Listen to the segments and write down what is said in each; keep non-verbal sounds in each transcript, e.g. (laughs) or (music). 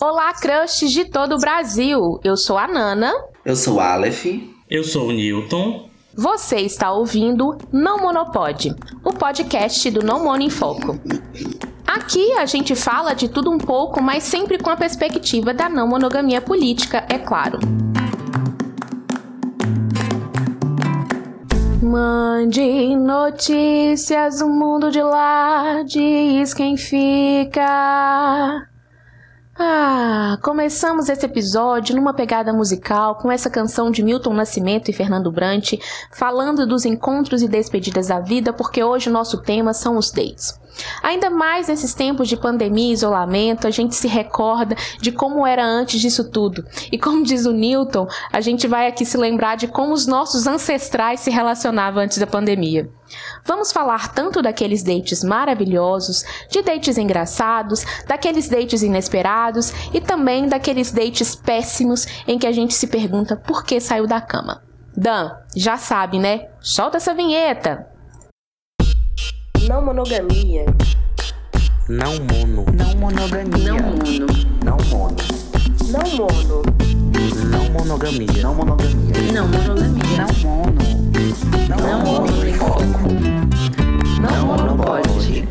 Olá, crushes de todo o Brasil! Eu sou a Nana. Eu sou o Aleph. Eu sou o Newton. Você está ouvindo Não Monopode, o podcast do Não Mono em Foco. Aqui a gente fala de tudo um pouco, mas sempre com a perspectiva da não monogamia política, é claro. Mande notícias do mundo de lá, diz quem fica. Ah, começamos esse episódio numa pegada musical com essa canção de Milton Nascimento e Fernando Brant, falando dos encontros e despedidas da vida, porque hoje o nosso tema são os dates. Ainda mais nesses tempos de pandemia e isolamento, a gente se recorda de como era antes disso tudo. E como diz o Newton, a gente vai aqui se lembrar de como os nossos ancestrais se relacionavam antes da pandemia. Vamos falar tanto daqueles dates maravilhosos, de dates engraçados, daqueles dates inesperados e também daqueles dates péssimos em que a gente se pergunta por que saiu da cama. Dan, já sabe, né? Solta essa vinheta! Não monogamia. Não mono. Não monogamia. Não mono. Não mono. Não mono. Não monogamia. Não monogamia. Não monogamia. Não mono. Não mono. Não monopode.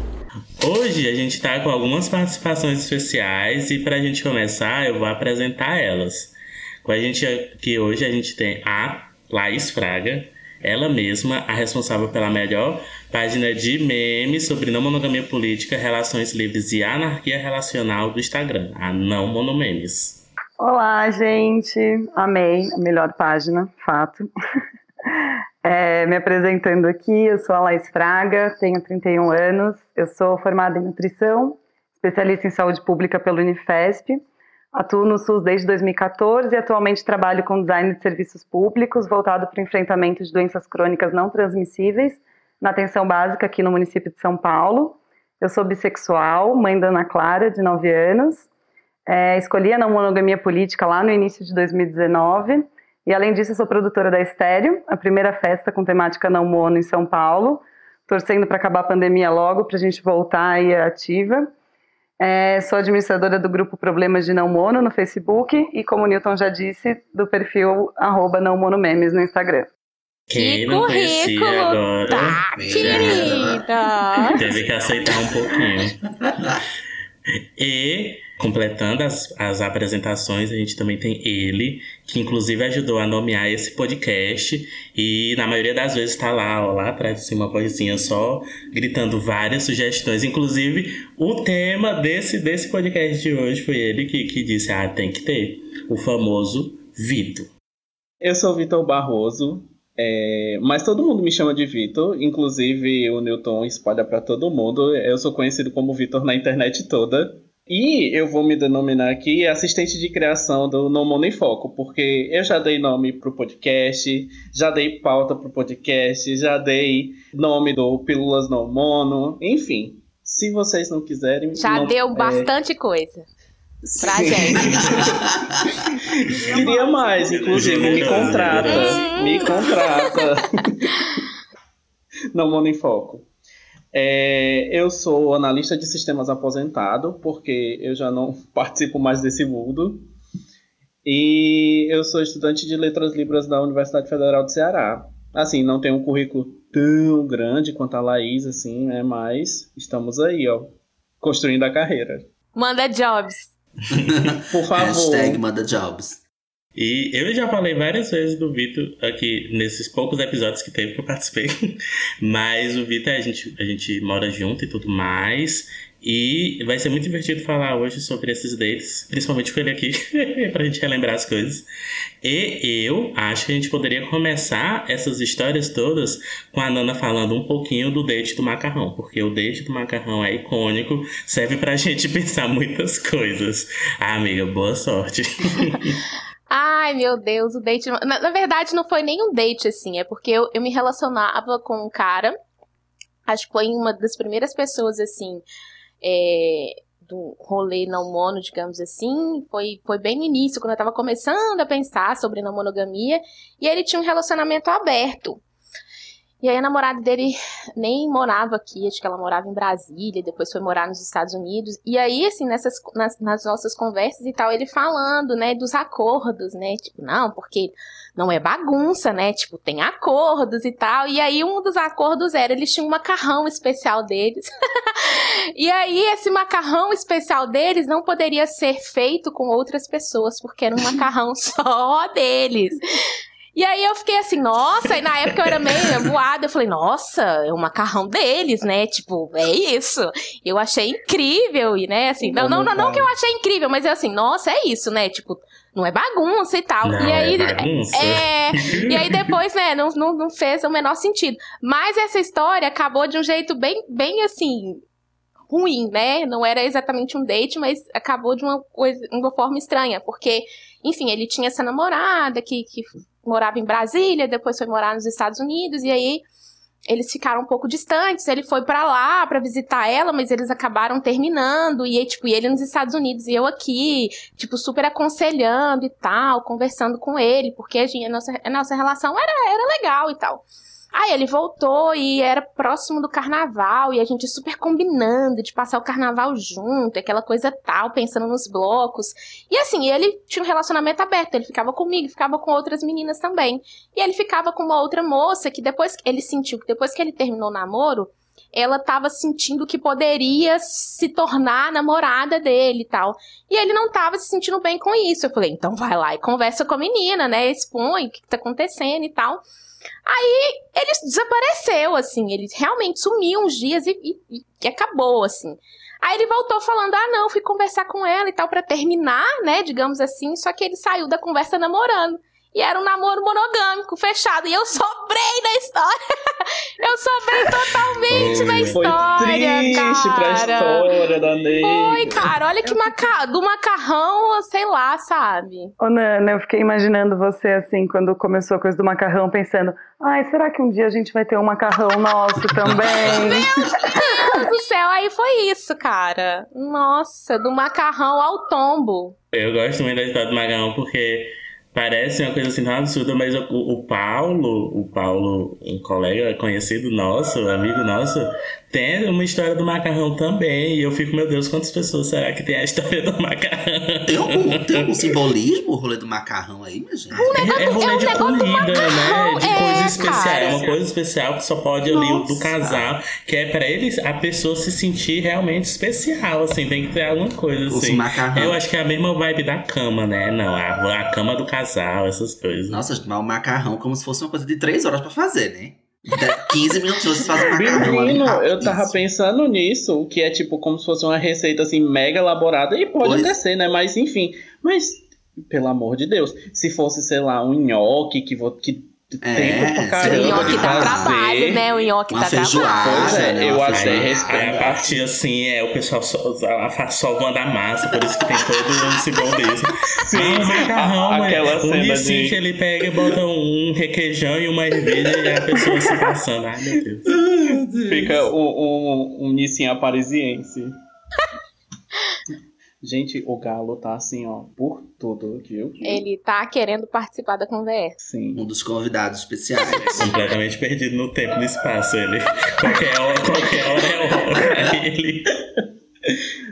Hoje a gente tá com algumas participações especiais e pra gente começar eu vou apresentar elas. Com a gente aqui hoje a gente tem a Laís Fraga, ela mesma, a responsável pela melhor página de memes sobre não monogamia política, relações livres e anarquia relacional do Instagram, a Não Monomemes. Olá, gente. Amei. A melhor página, fato. (laughs) É, me apresentando aqui, eu sou a Laís Fraga, tenho 31 anos, eu sou formada em nutrição, especialista em saúde pública pelo Unifesp, atuo no SUS desde 2014 e atualmente trabalho com design de serviços públicos voltado para o enfrentamento de doenças crônicas não transmissíveis na atenção básica aqui no município de São Paulo. Eu sou bissexual, mãe da Ana Clara, de 9 anos, é, escolhi a não monogamia política lá no início de 2019 e além disso, sou produtora da Estéreo, a primeira festa com temática não mono em São Paulo, torcendo para acabar a pandemia logo, para a gente voltar aí ativa. É, sou administradora do grupo Problemas de Não Mono no Facebook e, como o Newton já disse, do perfil arroba não mono memes no Instagram. Quem que não conhecia currículo, agora tá, querida! teve que aceitar um pouquinho. E, completando as, as apresentações, a gente também tem ele, que inclusive ajudou a nomear esse podcast. E na maioria das vezes tá lá, ó, lá atrás, assim, uma vozinha só, gritando várias sugestões. Inclusive, o tema desse, desse podcast de hoje foi ele que, que disse: ah, tem que ter. O famoso Vitor. Eu sou o Vitor Barroso, é, mas todo mundo me chama de Vitor, inclusive o Newton espalha para todo mundo. Eu sou conhecido como Vitor na internet toda. E eu vou me denominar aqui assistente de criação do No Mono em Foco, porque eu já dei nome pro podcast, já dei pauta pro podcast, já dei nome do Pílulas No Mono, enfim. Se vocês não quiserem. Já não, deu é, bastante coisa pra gente. (laughs) Queria mais, inclusive, me contrata. Me contrata. No Mono em Foco. É, eu sou analista de sistemas aposentado, porque eu já não (laughs) participo mais desse mundo. E eu sou estudante de letras libras da Universidade Federal do Ceará. Assim, não tenho um currículo tão grande quanto a Laís, assim, né? Mas estamos aí, ó, construindo a carreira. Manda jobs. (laughs) Por favor. Hashtag manda jobs. E eu já falei várias vezes do Vitor aqui nesses poucos episódios que teve que eu participei. (laughs) Mas o Vitor, a gente, a gente mora junto e tudo mais. E vai ser muito divertido falar hoje sobre esses dates, principalmente com ele aqui, (laughs) pra gente relembrar as coisas. E eu acho que a gente poderia começar essas histórias todas com a Nana falando um pouquinho do date do macarrão, porque o date do macarrão é icônico, serve pra (laughs) gente pensar muitas coisas. Ah, amiga, boa sorte. (laughs) Ai, meu Deus, o date. Na, na verdade, não foi nem um date, assim. É porque eu, eu me relacionava com um cara. Acho que foi uma das primeiras pessoas, assim. É, do rolê não mono, digamos assim. Foi, foi bem no início, quando eu tava começando a pensar sobre não monogamia. E ele tinha um relacionamento aberto. E aí a namorada dele nem morava aqui, acho que ela morava em Brasília, depois foi morar nos Estados Unidos. E aí, assim, nessas, nas, nas nossas conversas e tal, ele falando, né, dos acordos, né? Tipo, não, porque não é bagunça, né? Tipo, tem acordos e tal. E aí um dos acordos era, eles tinham um macarrão especial deles. (laughs) e aí esse macarrão especial deles não poderia ser feito com outras pessoas, porque era um macarrão (laughs) só deles. E aí eu fiquei assim, nossa, e na época eu era meio (laughs) voada, eu falei, nossa, é o macarrão deles, né? Tipo, é isso. Eu achei incrível, e né, assim, não, não, não, não que eu achei incrível, mas é assim, nossa, é isso, né? Tipo, não é bagunça e tal. Não, e aí, é bagunça. é, e aí depois, né, não, não, não fez o menor sentido. Mas essa história acabou de um jeito bem, bem assim, ruim, né? Não era exatamente um date, mas acabou de uma coisa, uma forma estranha, porque, enfim, ele tinha essa namorada que, que morava em Brasília, depois foi morar nos Estados Unidos, e aí eles ficaram um pouco distantes. Ele foi pra lá pra visitar ela, mas eles acabaram terminando. E tipo, ele nos Estados Unidos e eu aqui, tipo, super aconselhando e tal, conversando com ele, porque a, gente, a nossa, a nossa relação era, era legal e tal. Aí ele voltou e era próximo do carnaval, e a gente super combinando de passar o carnaval junto, aquela coisa tal, pensando nos blocos. E assim, ele tinha um relacionamento aberto, ele ficava comigo, ficava com outras meninas também. E ele ficava com uma outra moça que depois ele sentiu que depois que ele terminou o namoro, ela tava sentindo que poderia se tornar namorada dele e tal. E ele não tava se sentindo bem com isso. Eu falei, então vai lá e conversa com a menina, né? Expõe o que, que tá acontecendo e tal. Aí ele desapareceu, assim, ele realmente sumiu uns dias e, e, e acabou, assim. Aí ele voltou falando: ah, não, fui conversar com ela e tal, pra terminar, né, digamos assim, só que ele saiu da conversa namorando. E era um namoro monogâmico, fechado. E eu sobrei na história. (laughs) eu sobrei totalmente na Foi história. triste pra cara. história da Ney. Foi, cara, olha que maca... do macarrão, sei lá, sabe? Ô, Nana, eu fiquei imaginando você assim, quando começou a coisa do macarrão, pensando: ai, será que um dia a gente vai ter um macarrão nosso também? (laughs) Meu Deus do céu, aí foi isso, cara. Nossa, do macarrão ao tombo. Eu gosto muito da história do macarrão porque parece uma coisa assim tão absurda, mas o, o Paulo, o Paulo, um colega conhecido nosso, amigo nosso, tem uma história do macarrão também. E eu fico, meu Deus, quantas pessoas será que tem a história do macarrão? Tem algum, tem algum (laughs) simbolismo o rolê do macarrão aí, minha gente? É, é rolê é um de negócio do comida, né? De é, coisa especial. cara. É uma coisa especial que só pode ali o do casal, que é pra eles, a pessoa se sentir realmente especial, assim, tem que ter alguma coisa Os assim. macarrão. Eu acho que é a mesma vibe da cama, né? Não, a, a cama do casal, essas coisas. Nossa, mas o macarrão como se fosse uma coisa de 3 horas pra fazer, né? De- 15 minutos fazem macarrão ali Menino, eu tava pensando nisso, que é tipo como se fosse uma receita assim mega elaborada e pode Pois. até ser, né? Mas enfim, mas pelo amor de Deus, se fosse, sei lá, um nhoque que, que É, O nhoque dá fazer. trabalho, né? O nhoque dá trabalho. Pois é, né? eu até respeito. a parte assim é o pessoal só, voando a massa, por isso que tem todo um simbolismo. (laughs) Sim, ah, o macarrão, a- é aquela um cena Nissin de- que ele pega e bota um requeijão e uma ervilha e a pessoa se passando. Ai, meu Deus. Fica um, um, um Nissin aparisiense. Gente, o galo tá assim, ó, por tudo, viu? Ele tá querendo participar da conversa. Sim. Um dos convidados especiais. (laughs) Completamente perdido no tempo e no espaço. Ele. Qualquer hora, qualquer hora é hora ele.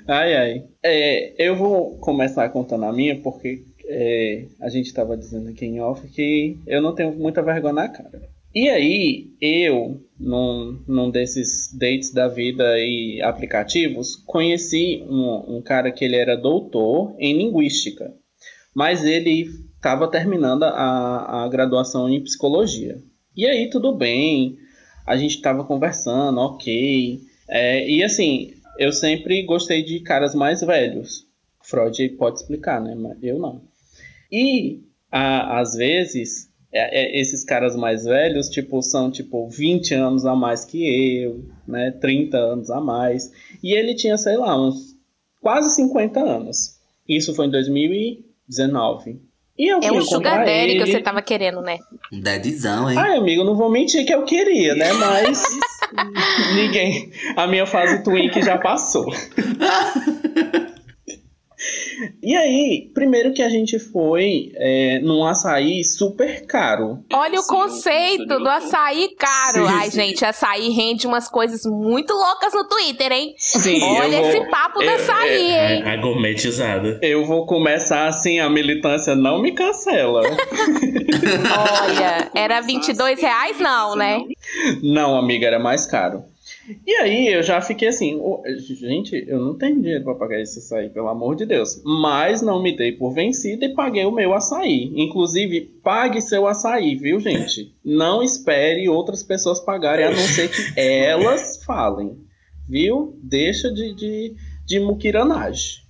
Ai, ai. É, eu vou começar contando a minha, porque é, a gente tava dizendo aqui em off que eu não tenho muita vergonha na cara. E aí, eu, num, num desses dates da vida e aplicativos, conheci um, um cara que ele era doutor em linguística, mas ele estava terminando a, a graduação em psicologia. E aí, tudo bem, a gente estava conversando, ok. É, e assim, eu sempre gostei de caras mais velhos. Freud pode explicar, né? Mas eu não. E a- às vezes é- é- esses caras mais velhos, tipo, são tipo 20 anos a mais que eu, né? 30 anos a mais. E ele tinha, sei lá, uns quase 50 anos. Isso foi em 2019. E eu É fui um sugar daddy ele... que você tava querendo, né? Um deadzão, hein? Ai, amigo, não vou mentir que eu queria, né? Mas (laughs) ninguém. A minha fase twink já passou. (laughs) E aí, primeiro que a gente foi é, num açaí super caro. Olha o conceito do açaí caro. Sim, Ai, sim. gente, açaí rende umas coisas muito loucas no Twitter, hein? Sim, Olha vou, esse papo do eu- açaí, hein? A, a gourmetizada. eu vou começar assim, a militância não me cancela. Olha, era 22 reais não, né? Não, amiga, era mais caro. E aí eu já fiquei assim, "Ô, gente, eu não tenho dinheiro pra pagar esse açaí, pelo amor de Deus. Mas não me dei por vencida e paguei o meu açaí. Inclusive, pague seu açaí, viu, gente? Não espere outras pessoas pagarem, a não ser que (laughs) elas falem. Viu? Deixa de, de, de muquiranagem.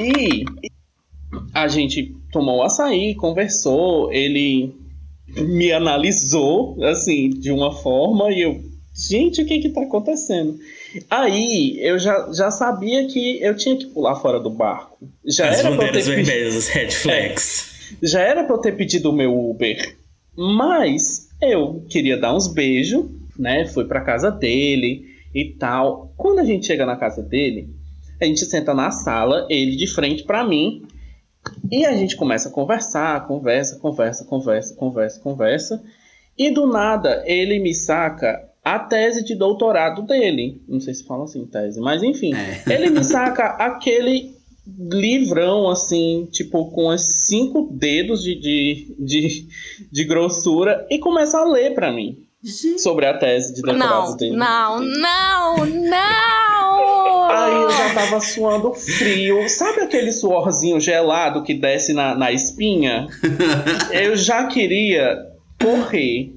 E a gente tomou o açaí, conversou, ele me analisou, assim, de uma forma, e eu, gente, o que que tá acontecendo? Aí, eu já, já sabia que eu tinha que pular fora do barco. Já As era pra eu bandeiras ter pedido, vermelhas, os red flags. já era pra eu ter pedido o meu Uber, mas eu queria dar uns beijos, né? Fui pra casa dele e tal. Quando a gente chega na casa dele, a gente senta na sala, ele de frente pra mim, e a gente começa a conversar, conversa, conversa, conversa, conversa, conversa. E do nada ele me saca a tese de doutorado dele. Não sei se fala assim tese, mas enfim. É. (laughs) Ele me saca aquele livrão assim, tipo, com os cinco dedos de, de, de, de grossura e começa a ler pra mim sobre a tese de doutorado Não, dele. não, não, não! Aí eu já tava suando frio. Sabe aquele suorzinho gelado que desce na, na espinha? (laughs) Eu já queria correr.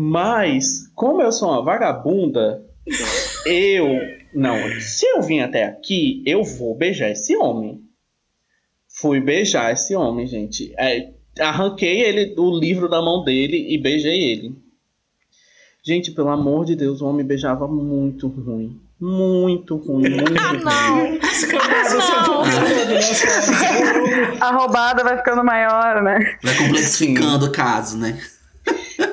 Mas, como eu sou uma vagabunda, eu. Não, se eu vim até aqui, eu vou beijar esse homem. Fui beijar esse homem, gente. É, arranquei ele o livro da mão dele e beijei ele. Gente, pelo amor de Deus, o homem beijava muito ruim. Muito ruim, muito (laughs) Ah, ruim. não! A roubada vai ficando maior, né? Vai complexificando o caso, né?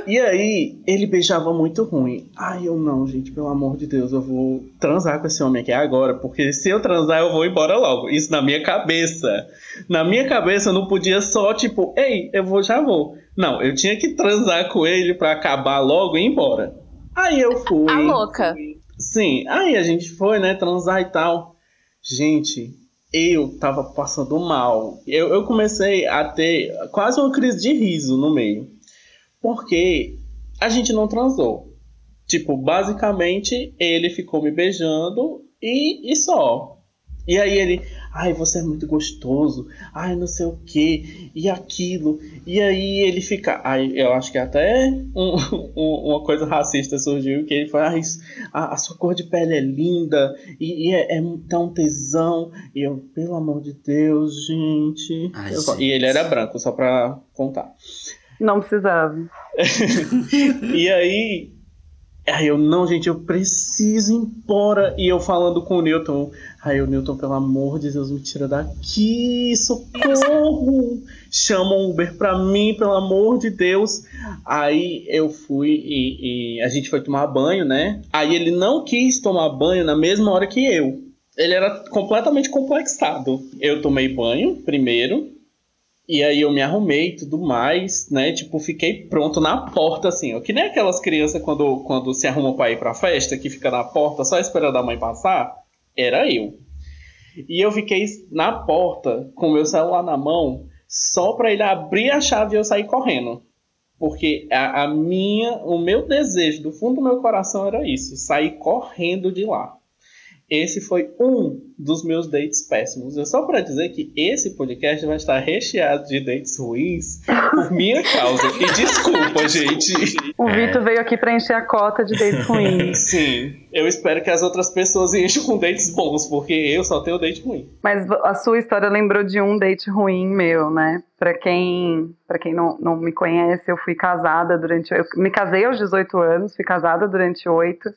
E aí, ele beijava muito ruim. Ai, eu não, gente, pelo amor de Deus, eu vou transar com esse homem aqui agora, porque se eu transar, eu vou embora logo. Isso na minha cabeça. Na minha cabeça, eu não podia só, tipo, ei, eu vou, já vou. Não, eu tinha que transar com ele pra acabar logo e ir embora. Aí eu fui. A louca. Sim, aí a gente foi, né, transar e tal. Gente, eu tava passando mal. Eu, eu comecei a ter quase uma crise de riso no meio. Porque a gente não transou. Tipo, basicamente, ele ficou me beijando e, e só. E aí ele, ai, você é muito gostoso, ai, não sei o que, e aquilo. E aí ele fica, ai, eu acho que até um- (laughs) um- uma coisa racista surgiu, que ele falou, ai, a, a sua cor de pele é linda, e, e é, é tão tesão. E eu, pelo amor de Deus, gente. Ai, Eu- gente. E ele era branco, só pra contar. Não precisava. (laughs) E aí, aí eu, não, gente, eu preciso ir embora. E eu falando com o Newton, aí o Newton, pelo amor de Deus, me tira daqui, socorro! Chama um Uber pra mim, pelo amor de Deus. Aí eu fui e, e a gente foi tomar banho, né? Aí ele não quis tomar banho na mesma hora que eu. Ele era completamente complexado. Eu tomei banho primeiro, e aí eu me arrumei e tudo mais, né? Tipo, fiquei pronto na porta, assim, ó. Que nem aquelas crianças quando, quando se arrumam pra ir pra festa, que fica na porta só esperando a mãe passar. Era eu. E eu fiquei na porta com meu celular na mão, só pra ele abrir a chave e eu sair correndo. Porque a, a minha, o meu desejo do fundo do meu coração era isso, sair correndo de lá. Esse foi um dos meus dates péssimos. É só pra dizer que esse podcast vai estar recheado de dates ruins por minha causa. E desculpa, (laughs) gente. O É. Vitor veio aqui pra encher a cota de dates ruins. (laughs) Sim, eu espero que as outras pessoas enchem com dates bons, porque eu só tenho date ruim. Mas a sua história lembrou de um date ruim meu, né? Pra quem, pra quem não, não me conhece, eu fui casada durante. Eu me casei aos 18 anos, fui casada durante oito.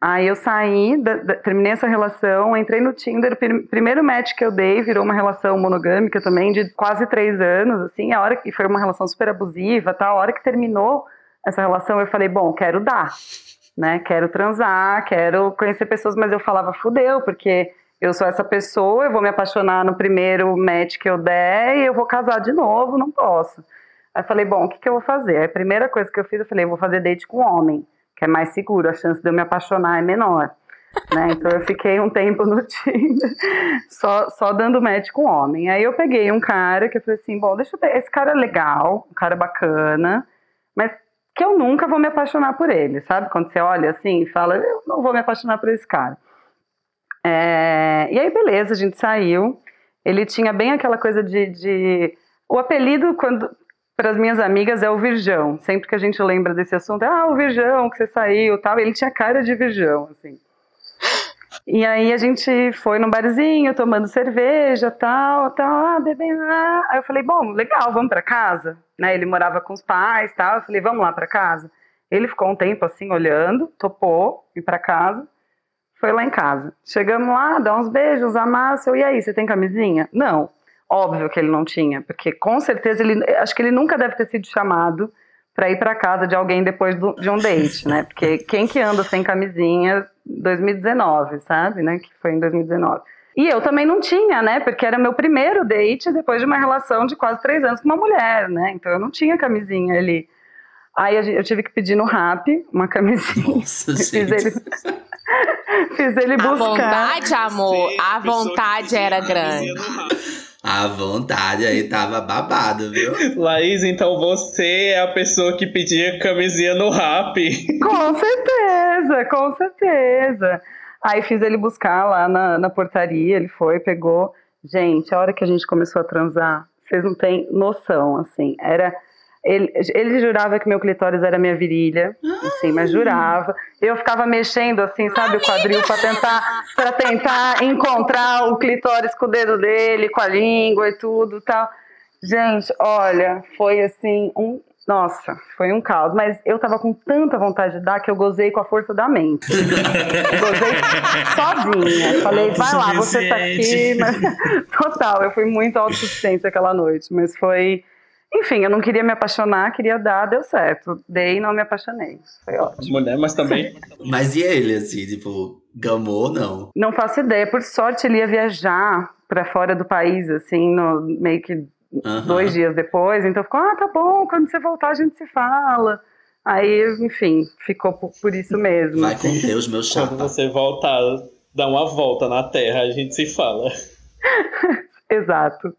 Aí eu saí, da- da- terminei essa relação, entrei no Tinder, primeiro match que eu dei virou uma relação monogâmica também, de quase três anos, assim, a hora que foi uma relação super abusiva, tá? A hora que terminou essa relação, eu falei, bom, quero dar, né? Quero transar, quero conhecer pessoas, mas eu falava, fudeu, porque eu sou essa pessoa, eu vou me apaixonar no primeiro match que eu der e eu vou casar de novo, não posso. Aí eu falei, bom, o que, que eu vou fazer? Aí a primeira coisa que eu fiz, eu falei, vou fazer date com homem, que é mais seguro, a chance de eu me apaixonar é menor. Né? Então eu fiquei um tempo no (laughs) Tinder só, só dando match com homem. Aí eu peguei um cara que eu falei assim, bom, deixa eu ver, esse cara é legal, um cara bacana, mas que eu nunca vou me apaixonar por ele, sabe? Quando você olha assim e fala, eu não vou me apaixonar por esse cara. É, e aí, beleza, a gente saiu. Ele tinha bem aquela coisa de. de... O apelido, quando para as minhas amigas, é o Virgão. Sempre que a gente lembra desse assunto, ah, o Virgão que você saiu tal. Ele tinha cara de Virgão, assim. E aí a gente foi num barzinho, tomando cerveja, tal, tal, ah, bebendo, ah. Aí eu falei, bom, legal, vamos para casa, né? Ele morava com os pais, tal. Eu falei, vamos lá para casa. Ele ficou um tempo assim olhando, topou ir para casa. Foi lá em casa. Chegamos lá, dá uns beijos, amassa. E aí, você tem camisinha? Não. Óbvio que ele não tinha, porque com certeza ele, acho que ele nunca deve ter sido chamado para ir para casa de alguém depois do, de um date, né? Porque quem que anda sem camisinha 2019, sabe, né? Que foi em 2019. E eu também não tinha, né? Porque era meu primeiro date depois de uma relação de quase três anos com uma mulher, né? Então eu não tinha camisinha ali. Aí eu tive que pedir no rap uma camisinha. Nossa, Fiz gente. ele, (laughs) fiz ele A buscar. vontade, amor, Sim, a vontade era a grande. A vontade aí tava babado, viu? Laís, então você é a pessoa que pedia camisinha no rap. Com certeza, com certeza. Aí fiz ele buscar lá na, na portaria, ele foi, pegou. Gente, a hora que a gente começou a transar, vocês não têm noção, assim, era... Ele, ele jurava que meu clitóris era minha virilha, assim, mas jurava. Eu ficava mexendo, assim, sabe, o quadril para tentar, para tentar encontrar o clitóris com o dedo dele, com a língua e tudo tal. Gente, olha, foi assim um. Nossa, foi um caos. Mas eu tava com tanta vontade de dar que eu gozei com a força da mente. (laughs) gozei sozinha. Falei, vai lá, você tá aqui. Mas... (laughs) Total, eu fui muito autossuficiente aquela noite. Mas foi. Enfim, eu não queria me apaixonar, queria dar, deu certo. Dei e não me apaixonei. Foi ótimo. Mulher, mas também. Mas e ele, assim, tipo, gamou ou não? Não faço ideia. Por sorte, ele ia viajar pra fora do país, assim, no, meio que dois dias depois. Então ficou, ah, tá bom, quando você voltar a gente se fala. Aí, enfim, ficou por, por isso mesmo. Vai com. Deus, meu Quando chapa. você voltar, dar uma volta na Terra, a gente se fala. (laughs) Exato.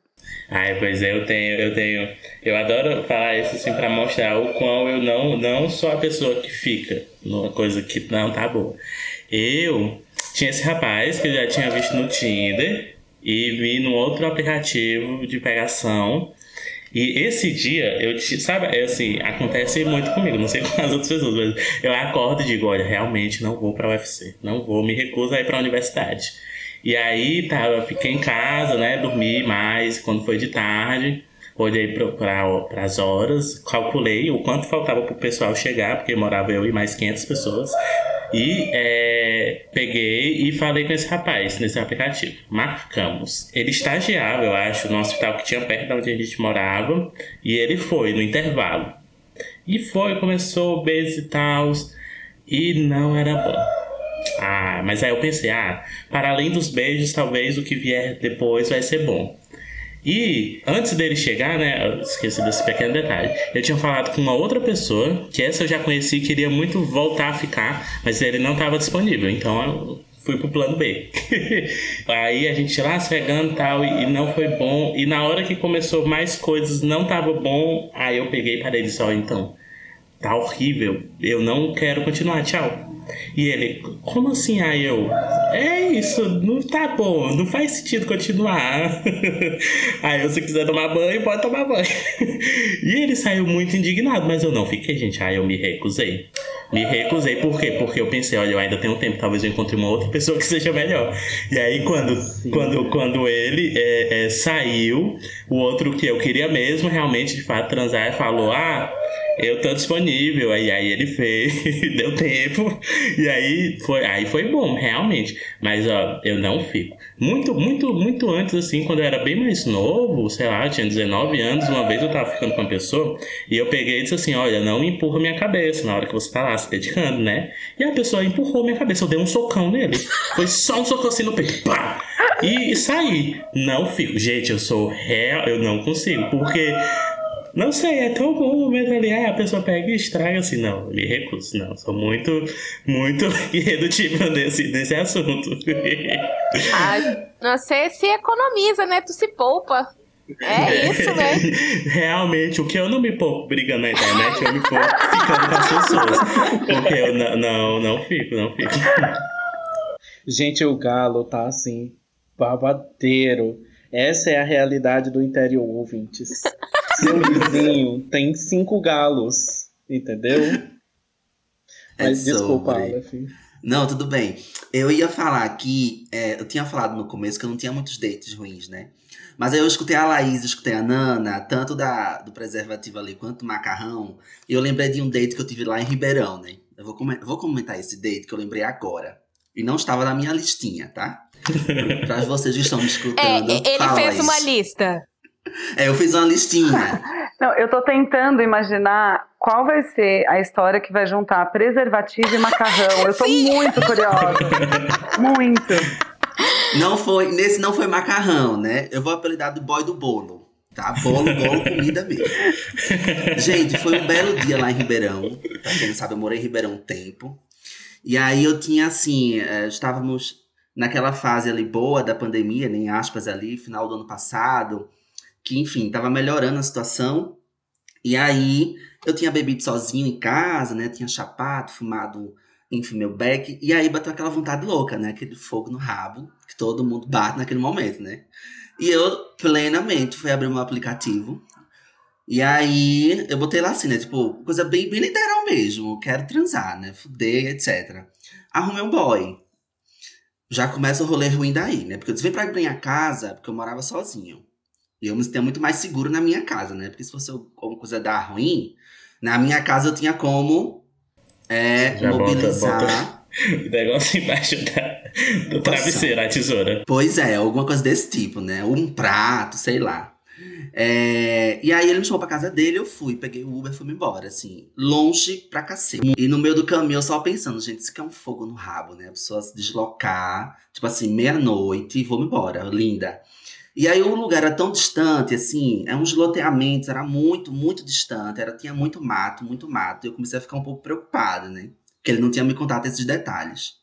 Ai, pois é, eu tenho, eu tenho. Eu adoro falar isso assim pra mostrar o quão eu não, não sou a pessoa que fica numa coisa que não tá boa. Eu tinha esse rapaz que eu já tinha visto no Tinder e vi num outro aplicativo de pegação. E esse dia, eu te, sabe, é assim, acontece muito comigo, não sei (laughs) com as outras pessoas, mas eu acordo e digo, olha, realmente não vou pra UFC, não vou, me recuso a ir pra universidade. E aí, tá, eu fiquei em casa, né, dormi mais quando foi de tarde, olhei para as horas, calculei o quanto faltava pro pessoal chegar, porque morava eu e mais 500 pessoas. E é, peguei e falei com esse rapaz nesse aplicativo. Marcamos. Ele estagiava, eu acho, no hospital que tinha perto de onde a gente morava. E ele foi no intervalo. E foi, começou beijos e tal. E não era bom. Ah, mas aí eu pensei, ah, para além dos beijos, talvez o que vier depois vai ser bom. E antes dele chegar, né, esqueci desse pequeno detalhe. Eu tinha falado com uma outra pessoa, que essa eu já conheci, queria muito voltar a ficar, mas ele não estava disponível, então eu fui pro plano B. (laughs) Aí a gente lá e tal, e não foi bom. E na hora que começou mais coisas, não tava bom. Aí eu peguei para ele só, então, tá horrível, eu não quero continuar, tchau. E ele, como assim? Aí eu, é isso, não tá bom, não faz sentido continuar. (laughs) Aí eu, se quiser tomar banho, pode tomar banho. (laughs) E ele saiu muito indignado, mas eu não fiquei, gente. Aí eu me recusei. Me recusei, por quê? Porque eu pensei, olha, eu ainda tenho tempo, talvez eu encontre uma outra (laughs) pessoa que seja melhor. E aí, quando, quando, quando ele é, é, saiu, o outro que eu queria mesmo, realmente, de fato, transar, falou, ah, eu tô disponível. Aí, aí ele fez, (laughs) deu tempo. E aí foi, aí foi bom, realmente. Mas, ó, eu não fico. Muito, muito, muito antes, assim, quando eu era bem mais novo, sei lá, tinha 19 anos, uma vez eu tava ficando com uma pessoa, e eu peguei e disse assim, olha, não empurra minha cabeça na hora que você tá lá se dedicando, né? E a pessoa empurrou minha cabeça, eu dei um socão nele. Foi só um socão assim no peito, pá! e sair. Não fico. Gente, eu sou real, eu não consigo, porque. Não sei, é tão bom o momento ali. Ah, a pessoa pega e estraga assim. Não, me recuso. Não, sou muito, muito (laughs) irredutível nesse, nesse assunto. Ah, você se economiza, né? Tu se poupa. É isso, né? (laughs) Realmente, o que eu não me poupo brigando na internet, eu me poupo ficando com as pessoas. Porque eu não, não, não fico, não fico. Gente, o galo tá assim, babadeiro. Essa é a realidade do interior, ouvintes. Seu vizinho tem cinco galos, entendeu? É Mas desculpa. Aleph. Não, tudo bem. Eu ia falar que. é, eu tinha falado no começo que eu não tinha muitos dates ruins, né? Mas aí eu escutei a Laís, escutei a Nana, tanto da, do preservativo ali quanto do macarrão. E eu lembrei de um date que eu tive lá em Ribeirão, né? Eu vou, vou comentar esse date que eu lembrei agora. E não estava na minha listinha, tá? (laughs) Para vocês que estão me É, escutando. ele fala, fez Laís. uma lista. É, eu fiz uma listinha. (laughs) Não, eu tô tentando imaginar qual vai ser a história que vai juntar preservativo e macarrão. Eu tô muito curiosa. (laughs) Muito. Não foi, nesse não foi macarrão, né? Eu vou apelidar do boy do bolo. Tá? Bolo, bolo, comida mesmo. (laughs) Gente, foi um belo dia lá em Ribeirão. Pra quem não sabe, eu morei em Ribeirão um tempo. E aí eu tinha assim, eh, estávamos naquela fase ali boa da pandemia, né, em aspas ali, final do ano passado, que enfim, tava melhorando a situação. E aí eu tinha bebido sozinho em casa, né? Tinha chapado, fumado, enfim, meu beck. E aí bateu aquela vontade louca, né? Aquele fogo no rabo, que todo mundo bate naquele momento, né? E eu, plenamente, fui abrir meu aplicativo. E aí eu botei lá assim, né? Tipo, coisa bem, bem literal mesmo. Quero transar, né? Fuder, etc. Arrumei um boy. Já começa o rolê ruim daí, né? Porque eu disse, vem pra minha casa, porque eu morava sozinho. E eu me sentia muito mais seguro na minha casa, né? Porque se fosse alguma coisa dar ruim, na minha casa eu tinha como é, Já bota- mobilizar. bota- O negócio embaixo da, do travesseiro, a tesoura. Pois é, alguma coisa desse tipo, né? Um prato, sei lá. É, E aí ele me chamou pra casa dele, eu fui, peguei o Uber e fui embora, assim, longe pra cacete. E no meio do caminho eu só pensando, gente, isso aqui é um fogo no rabo, né? A pessoa se deslocar, tipo assim, meia-noite e vou embora, linda. E aí o lugar era tão distante, assim, é uns loteamentos, era muito, muito distante, era, tinha muito mato, muito mato. E eu comecei a ficar um pouco preocupada, né? Porque ele não tinha me contado esses detalhes.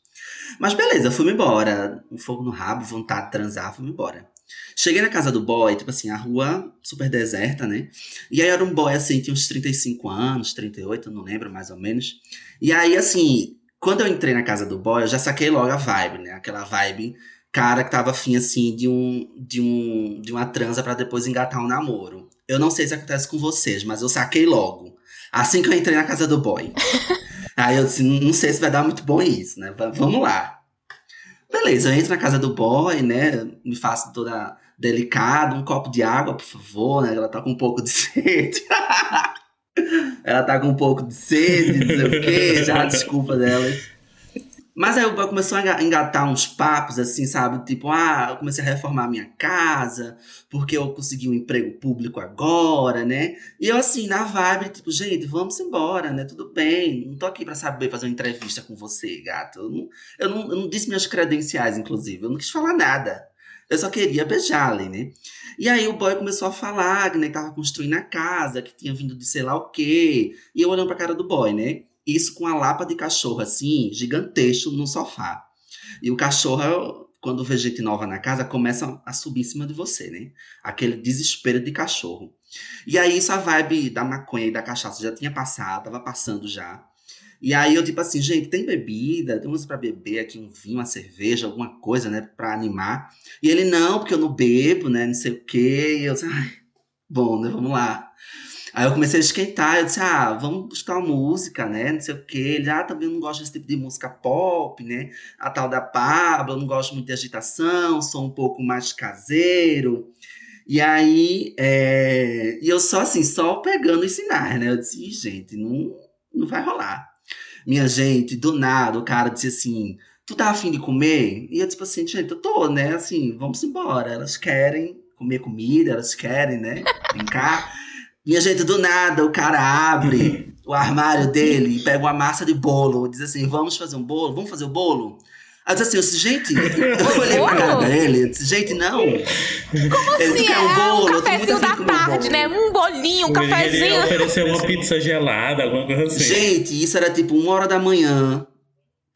Mas beleza, fui embora. Um fogo no rabo, vontade de transar, fui embora. Cheguei na casa do boy, tipo assim, a rua super deserta, né? E aí era um boy assim, tinha uns 35 anos, 38, eu não lembro mais ou menos. E aí, assim, quando eu entrei na casa do boy, eu já saquei logo a vibe, né? Aquela vibe, cara que tava afim, assim, de, um, de, um, de uma transa pra depois engatar um namoro. Eu não sei se acontece com vocês, mas eu saquei logo. Assim que eu entrei na casa do boy. (laughs) Aí eu disse, não sei se vai dar muito bom isso, né? Va- Vamos lá. Beleza, eu entro na casa do boy, né? Me faço toda delicada, um copo de água, por favor, né? Ela tá com um pouco de (laughs) sede. Ela tá com um pouco de sede, não sei o quê, já a desculpa dela. Mas aí o boy começou a enga- engatar uns papos, assim, sabe? Tipo, ah, eu comecei a reformar minha casa, porque eu consegui um emprego público agora, né? E eu, assim, na vibe, tipo, gente, vamos embora, né? Tudo bem, não tô aqui pra saber fazer uma entrevista com você, gato. Eu não, eu não, eu não disse minhas credenciais, inclusive, eu não quis falar nada. Eu só queria beijar-lhe, né? E aí o boy começou a falar né, que tava construindo a casa, que tinha vindo de sei lá o quê. E eu olhando pra cara do boy, né? Isso com a lapa de cachorro, assim, gigantesco no sofá. E o cachorro, quando vê gente nova na casa, começa a subir em cima de você, né? Aquele desespero de cachorro. E aí, isso a vibe da maconha e da cachaça já tinha passado, tava passando já. E aí eu, tipo assim, gente, tem bebida, tem coisa pra beber aqui, um vinho, uma cerveja, alguma coisa, né, pra animar. E ele, não, porque eu não bebo, né, não sei o quê. E eu ai, bom, né, vamos lá. Aí eu comecei a esquentar, eu disse, ah, vamos buscar uma música, né, não sei o quê. Ele, ah, também não gosto desse tipo de música pop, né, a tal da Pablo, não gosto muito de agitação, sou um pouco mais caseiro. E aí, é... e eu só assim, só pegando os sinais, né, eu disse, "Ih, gente, não, não vai rolar. Minha gente, do nada, o cara disse assim, tu tá afim de comer? E eu tipo assim, gente, eu tô, né, assim, vamos embora. Elas querem comer comida, elas querem, né, brincar. Minha gente, do nada, o cara abre o armário dele e pega uma massa de bolo. Diz assim: vamos fazer um bolo? Vamos fazer o bolo? Aí eu disse assim, eu disse, gente, eu (laughs) olhei pra cara dele, eu disse, gente, não. Como ele disse, Sim, quer um é bolo, um cafezinho da um tarde, né? Um bolinho, um Ele- Ele cafezinho. ofereceu uma pizza gelada, alguma coisa assim. Gente, isso era tipo uma hora da manhã,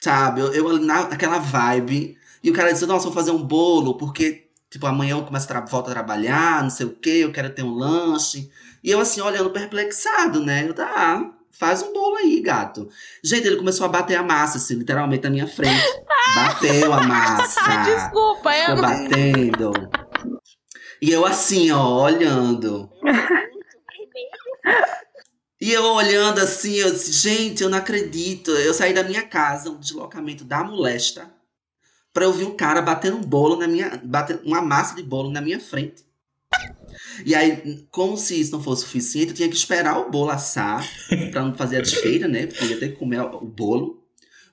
sabe? Eu, eu naquela vibe. E o cara disse, nossa, vou fazer um bolo, porque, tipo, amanhã eu começo a tra volto a trabalhar, não sei o quê, eu quero ter um lanche. E eu assim, olhando perplexado, né? Eu, tá, faz um bolo aí, gato. Gente, ele começou a bater a massa, assim, literalmente na minha frente. (laughs) Bateu a massa. Desculpa, eu Ficou não. batendo. E eu assim, ó, olhando. E eu olhando assim, eu disse, gente, eu não acredito. Eu saí da minha casa, um deslocamento da molesta, pra eu ver um cara batendo um bolo na minha. batendo uma massa de bolo na minha frente. E aí, como se isso não fosse suficiente, eu tinha que esperar o bolo assar pra não fazer a desfeira, né? Porque eu ia ter que comer o bolo.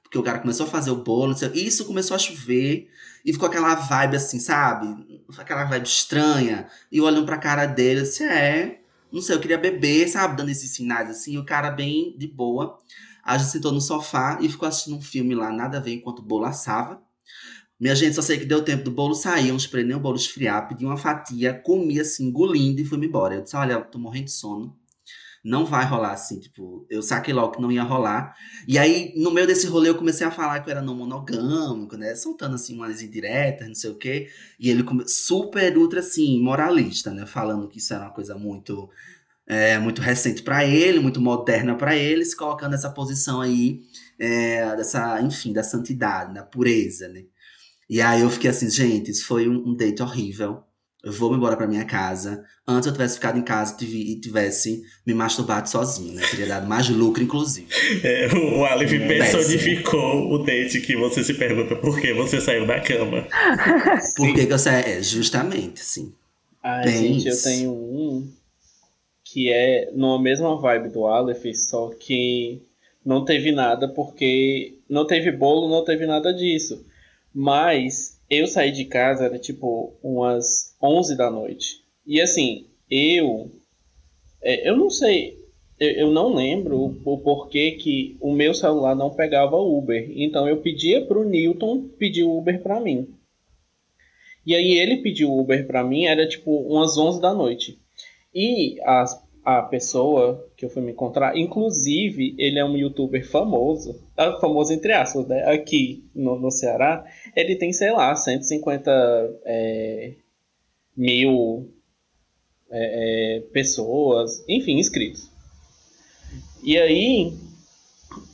Porque o cara começou a fazer o bolo, sei, isso começou a chover. E ficou aquela vibe assim, sabe? Aquela vibe estranha. E olhando pra cara dele, eu disse, é, não sei, eu queria beber, sabe? Dando esses sinais assim. E o cara bem de boa. A gente sentou no sofá e ficou assistindo um filme lá, nada a ver, enquanto o bolo assava. Minha gente, só sei que deu tempo do bolo sair, eu esperei nem o bolo esfriar, pedi uma fatia, comi assim, engolindo e fui-me embora. Eu disse, olha, eu tô morrendo de sono. Não vai rolar assim, tipo, eu saquei logo que não ia rolar. E aí, no meio desse rolê, eu comecei a falar que eu era não monogâmico, né? Soltando assim umas indiretas, não sei o quê. E ele super ultra assim, moralista, né? Falando que isso era uma coisa muito é, muito recente pra ele, muito moderna pra ele, se colocando nessa posição aí é, dessa, enfim, da santidade, da pureza, né? E aí eu fiquei assim, gente, isso foi um, um date horrível. Eu vou me embora pra minha casa. Antes eu tivesse ficado em casa e tivesse me masturbado sozinho, né? Teria dado mais lucro, inclusive. É, o Aleph Péssimo. personificou o date que você se pergunta por que você saiu da cama. (laughs) Por que que eu saí? É, justamente, assim. Ai, Bem gente, eu isso. tenho um que é numa mesma vibe do Aleph, só que não teve nada porque não teve bolo, não teve nada disso. Mas eu saí de casa, era tipo umas 11 da noite. E assim, eu. é, eu não sei. Eu, não lembro o, o porquê que o meu celular não pegava Uber. Então eu pedia pro Newton pedir Uber pra mim. E aí ele pediu Uber pra mim, era tipo umas 11 da noite. E a, a pessoa que eu fui me encontrar, inclusive, ele é um youtuber famoso, ah, famoso entre aspas, né? Aqui no, no Ceará, ele tem, sei lá, 150 é, mil é, é, pessoas, enfim, inscritos. E aí,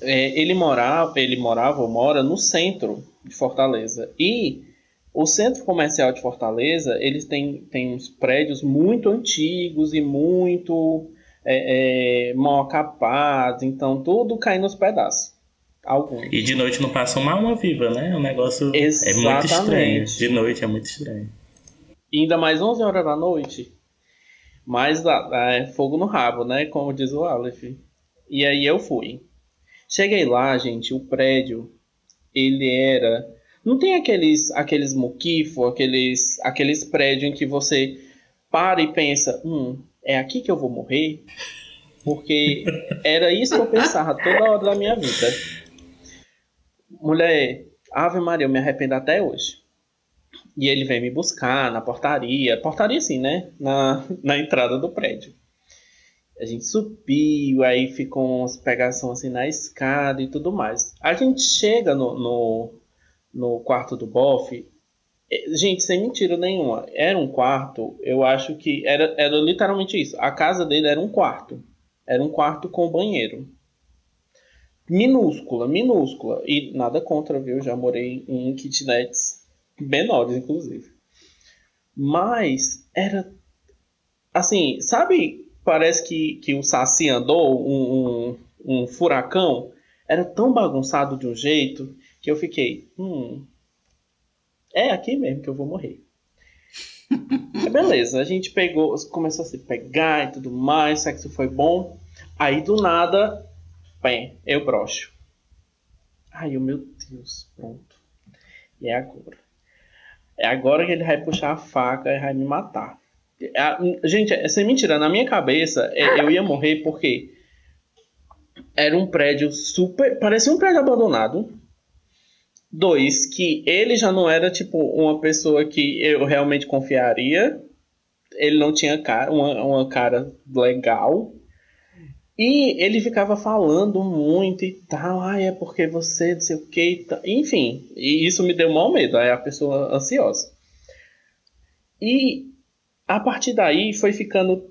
é, ele morava, ele morava ou mora no centro de Fortaleza. E o centro comercial de Fortaleza, eles têm, têm uns prédios muito antigos e muito é, é, mal acapados, então tudo cai nos pedaços. Alguns. E de noite não passa uma alma viva, né? O negócio é muito estranho. Exatamente. De noite é muito estranho. E ainda mais 11 horas da noite. Mas dá- é fogo no rabo, né? Como diz o Aleph. E aí eu fui. Cheguei lá, gente, o prédio, ele era... Não tem aqueles, aqueles muquifo, aqueles, aqueles prédios em que você para e pensa, hum, é aqui que eu vou morrer? Porque era isso que eu pensava toda hora da minha vida. Mulher, Ave Maria, eu me arrependo até hoje. E ele vem me buscar na portaria. Portaria assim, né? Na, na entrada do prédio. A gente subiu, aí ficou umas pegação assim na escada e tudo mais. A gente chega no, no, no quarto do bofe. Eh, Gente, sem mentira nenhuma. Era um quarto, eu acho que era, era literalmente isso. A casa dele era um quarto. Era um quarto com banheiro. Minúscula, minúscula. E nada contra, viu? Já morei em kitnets menores, inclusive. Mas era assim, sabe? Parece que, que o Saci andou um, um, um furacão. Era tão bagunçado de um jeito que eu fiquei, hum, é aqui mesmo que eu vou morrer. Beleza, a gente pegou, começou a se pegar e tudo mais, sexo foi bom. Aí do nada, bem, eu broxo. Ai, o meu Deus, pronto. E é agora. É agora que ele vai puxar a faca e vai me matar. Ah, Gente, é sem mentira, na minha cabeça é, eu ia morrer porque era um prédio super. Parecia um prédio abandonado. Dois, que ele já não era, tipo, uma pessoa que eu realmente confiaria. Ele não tinha cara, uma, uma cara legal. E ele ficava falando muito e tal. Ah, é porque você, não sei o que. Enfim, e isso me deu mau medo. Aí a pessoa ansiosa. E a partir daí foi ficando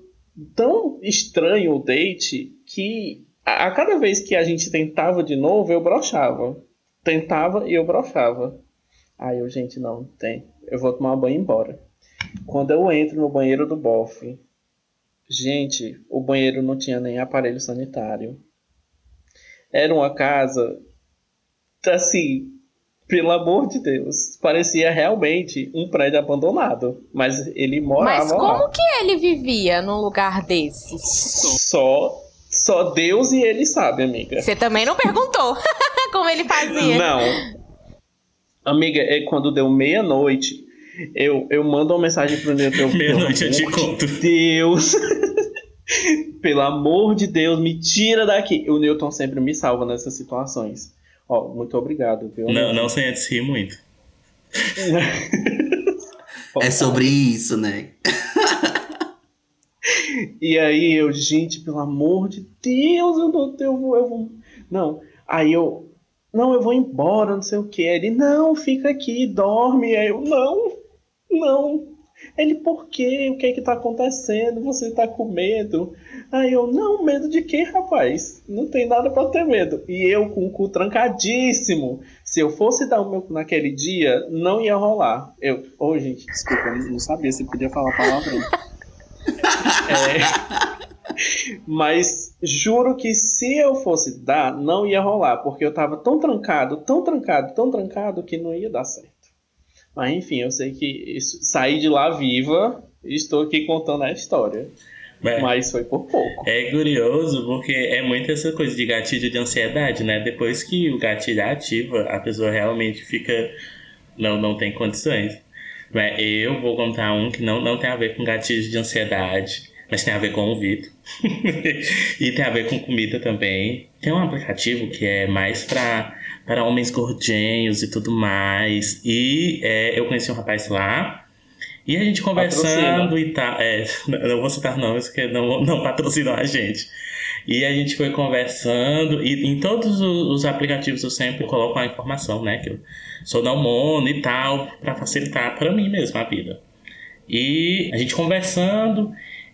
tão estranho o date que a cada vez que a gente tentava de novo, eu brochava. Tentava e eu brochava. Aí eu, gente, não, tem. Eu vou tomar banho e ir embora. Quando eu entro no banheiro do bofe, gente, o banheiro não tinha nem aparelho sanitário. Era uma casa, assim, pelo amor de Deus, parecia realmente um prédio abandonado. Mas ele morava Mas como lá. que ele vivia num lugar desses? Só, só Deus e ele sabe, amiga. Você também não perguntou (laughs) como ele fazia. Não. Amiga, é quando deu meia-noite, eu, eu mando uma mensagem pro Newton. Meia-noite eu te conto. de Deus. (laughs) Pelo amor de Deus, me tira daqui. O Newton sempre me salva nessas situações. Ó, muito obrigado, viu? Não, não sem antes rir muito. (laughs) É sobre isso, né? E aí eu, gente, pelo amor de Deus, eu não eu vou, eu vou. Não. Aí eu. Não, eu vou embora, não sei o que. Ele, não, fica aqui, dorme. Aí eu, não, não. Ele, por quê? O que é que tá acontecendo? Você tá com medo? Aí eu, não, medo de quê, rapaz? Não tem nada pra ter medo. E eu com o cu trancadíssimo. Se eu fosse dar o meu cu naquele dia, não ia rolar. Eu, ô gente, desculpa, eu não sabia se podia falar palavrão. (laughs) É, mas juro que se eu fosse dar, não ia rolar, porque eu tava tão trancado, tão trancado, tão trancado que não ia dar certo. Mas enfim, eu sei que isso- saí de lá viva e estou aqui contando a história. Mas- Mas foi por pouco. É curioso porque é muito essa coisa de gatilho de ansiedade, né? Depois que o gatilho ativa, a pessoa realmente fica. Não, não tem condições. Mas eu vou contar um que não, não tem a ver com gatilho de ansiedade, mas tem a ver com o Vitor. (laughs) e tem a ver com comida também. Tem um aplicativo que é mais pra, para homens gordinhos e tudo mais. E é, eu conheci um rapaz lá. E a gente conversando e tal. É, (laughs) não vou citar nomes porque não, não patrocinam a gente. E a gente foi conversando, e em todos os os aplicativos eu sempre coloco a informação, né? Que eu sou não mono e tal, para facilitar para mim mesmo a vida. E a gente conversando,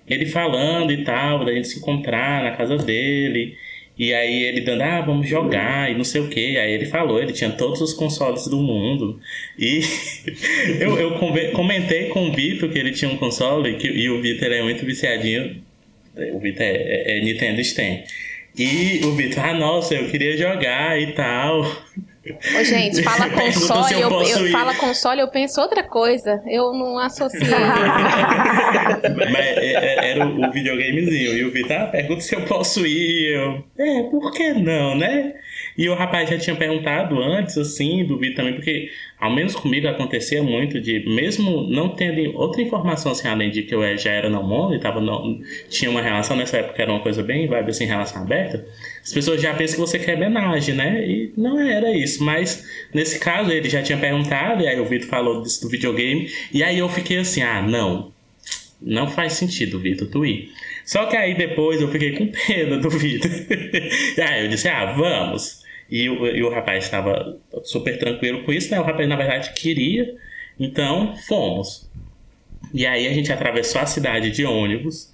ele falando e tal, da gente se encontrar na casa dele. E aí ele dando, ah, vamos jogar e não sei o que. Aí ele falou, ele tinha todos os consoles do mundo. E (laughs) eu, eu comentei com o Vitor que ele tinha um console que, e o Vitor é muito viciadinho. O Vitor é, é, é Nintendo Steam. E o Vitor, ah, nossa, eu queria jogar e tal. Ô, gente, fala (laughs) console, eu eu, eu- fala console, eu penso outra coisa. Eu não associei. (laughs) Mas é- é- era o, o videogamezinho. E o Vitor, ah, pergunta se eu posso ir. E Eu, é, por que não, né? E o rapaz já tinha perguntado antes, assim, do Vitor também, porque ao menos comigo acontecia muito de, mesmo não tendo outra informação assim, além de que eu já era não mono e tava não, tinha uma relação nessa época, era uma coisa bem vibe assim, relação aberta, as pessoas já pensam que você quer homenagem, né? E não era isso. Mas nesse caso ele já tinha perguntado, e aí o Vitor falou disso do videogame, e aí eu fiquei assim, ah, não. Não faz sentido, Vitor, tu ir. Só que aí depois eu fiquei com pena do Vitor. (laughs) e aí eu disse, ah, vamos. E, o- e o rapaz estava super tranquilo com isso, né? O rapaz, na verdade, queria. Então, fomos. E aí a gente atravessou a cidade de ônibus.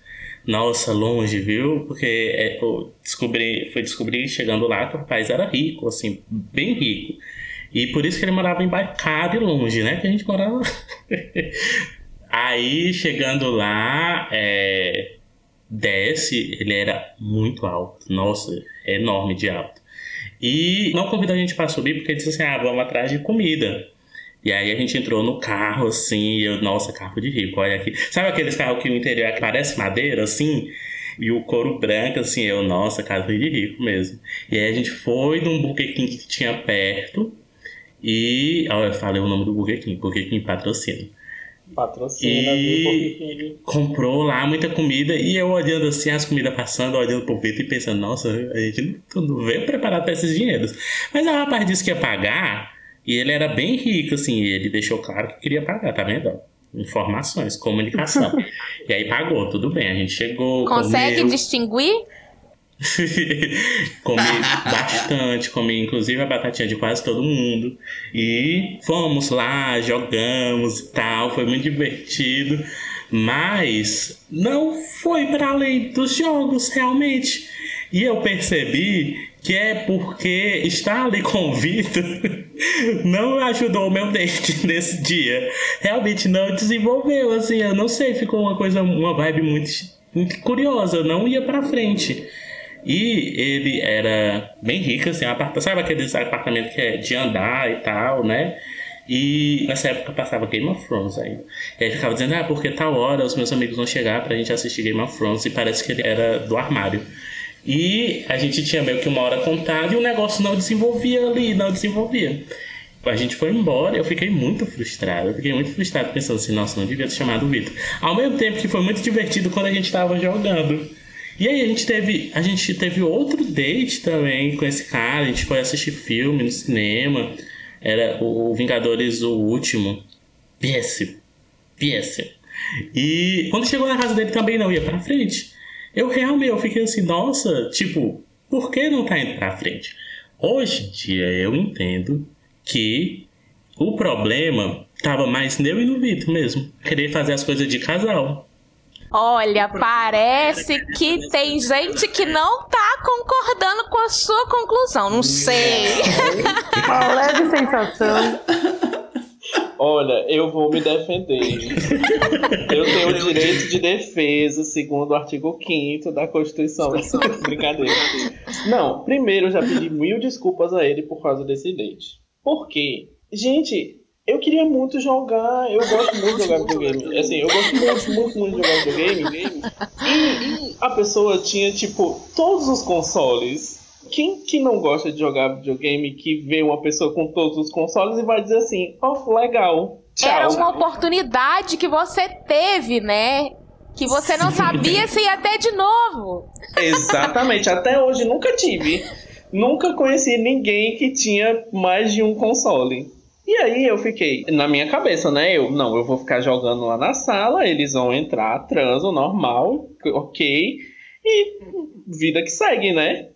Nossa, longe, viu? Porque é, descobri, fui descobrir chegando lá que o rapaz era rico, assim, bem rico. E por isso que ele morava embarcado e longe, né? Que a gente morava. (laughs) Aí chegando lá, é, desce, ele era muito alto, nossa, enorme de alto. E não convidou a gente para subir porque disse assim: ah, vamos atrás de comida. E aí a gente entrou no carro, assim, e eu, nossa, carro de rico, olha aqui. Sabe aqueles carros que o interior que parece madeira, assim? E o couro branco, assim, eu, nossa, carro de rico mesmo. E aí a gente foi num Burger King que tinha perto. E. Ó, eu falei o nome do Burger King, Burger King patrocina. Patrocina, E- viu? Comprou lá muita comida e eu olhando assim as comidas passando, olhando pro Vitor e pensando, nossa, a gente não, não veio preparado para esses dinheiros. Mas o rapaz disse que ia pagar E ele era bem rico, assim, e ele deixou claro que queria pagar, tá vendo? Informações, comunicação. (laughs) e aí pagou, tudo bem. A gente chegou. Consegue comeu, distinguir? (laughs) comi bastante, comi inclusive a batatinha de quase todo mundo. E fomos lá, jogamos e tal, foi muito divertido. Mas não foi para além dos jogos, realmente. E eu percebi que é porque estar ali com o Vitor (laughs) não ajudou o meu date (laughs) nesse dia. Realmente não desenvolveu, assim, eu não sei, ficou uma coisa, uma vibe muito, muito curiosa, não ia pra frente. E ele era bem rico, assim, sabe aqueles apartamentos que é de andar e tal, né? E nessa época passava Game of Thrones ainda. E aí ficava dizendo, ah, porque tal hora os meus amigos vão chegar pra gente assistir Game of Thrones e parece que ele era do armário. E a gente tinha meio que uma hora contada e o negócio não desenvolvia ali, não desenvolvia. A gente foi embora, eu fiquei muito frustrado. Eu fiquei muito frustrado pensando assim, nossa, não devia ter chamado o Vitor. Ao mesmo tempo que foi muito divertido quando a gente tava jogando. E aí a gente teve, a gente teve outro date também com esse cara, a gente foi assistir filme no cinema. Era o Vingadores o último. Péssimo. Péssimo. E quando chegou na casa dele também não ia pra frente. Eu realmente eu fiquei assim, nossa, tipo, por que não tá indo pra frente? Hoje em dia eu entendo que o problema tava mais nele e no Vitor mesmo. Querer fazer as coisas de casal. Olha, parece que tem gente que não tá concordando com a sua conclusão. Não sei. Uma leve sensação. (laughs) Olha, eu vou me defender. Eu tenho o direito de defesa, segundo o artigo 5 da Constituição. (laughs) Brincadeira. Não, primeiro eu já pedi mil desculpas a ele por causa desse date. Por quê? Gente, eu queria muito jogar. Eu gosto muito de jogar videogame. Assim, eu gosto muito, muito, muito de jogar videogame. E, e a pessoa tinha, tipo, todos os consoles. Quem que não gosta de jogar videogame que vê uma pessoa com todos os consoles e vai dizer assim, ó, legal, tchau. Era uma oportunidade que você teve, né? Que você não sabia se ia ter de novo. Exatamente, até hoje nunca tive. Nunca conheci ninguém que tinha mais de um console. E aí eu fiquei, na minha cabeça, né? Eu, não, eu vou ficar jogando lá na sala, eles vão entrar, transam, normal, ok. E vida que segue, né?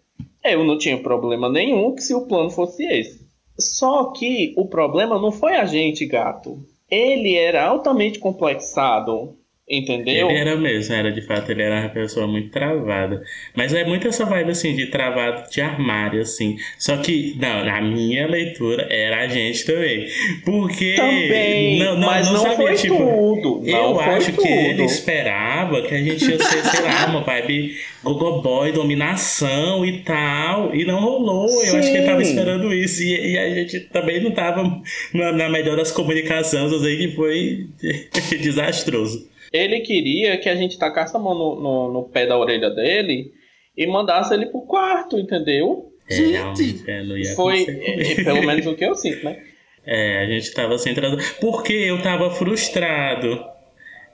Eu não tinha problema nenhum que se o plano fosse esse. Só que o problema não foi a gente, gato. Ele era altamente complexado, entendeu? Ele era mesmo, era de fato, ele era uma pessoa muito travada. Mas é muito essa vibe assim de travado de armário, assim. Só que, não, na minha leitura era a gente também. Porque. Também, não, não, mas não, não, sabia, foi tipo, tudo. Eu acho tudo. que ele esperava que a gente ia ser, sei lá, uma vibe gogoboy, dominação e tal. E não rolou. Eu acho que ele tava Sim. esperando isso. E, e a gente também não tava na, na melhor das comunicações, eu sei que foi (laughs) desastroso. Ele queria que a gente tacasse a mão no, no, no pé da orelha dele e mandasse ele pro quarto, entendeu? É, Gente. realmente, é, Foi, acontecer. é, pelo menos o que eu sinto, né? É, a gente tava sem tradução. Porque eu tava frustrado.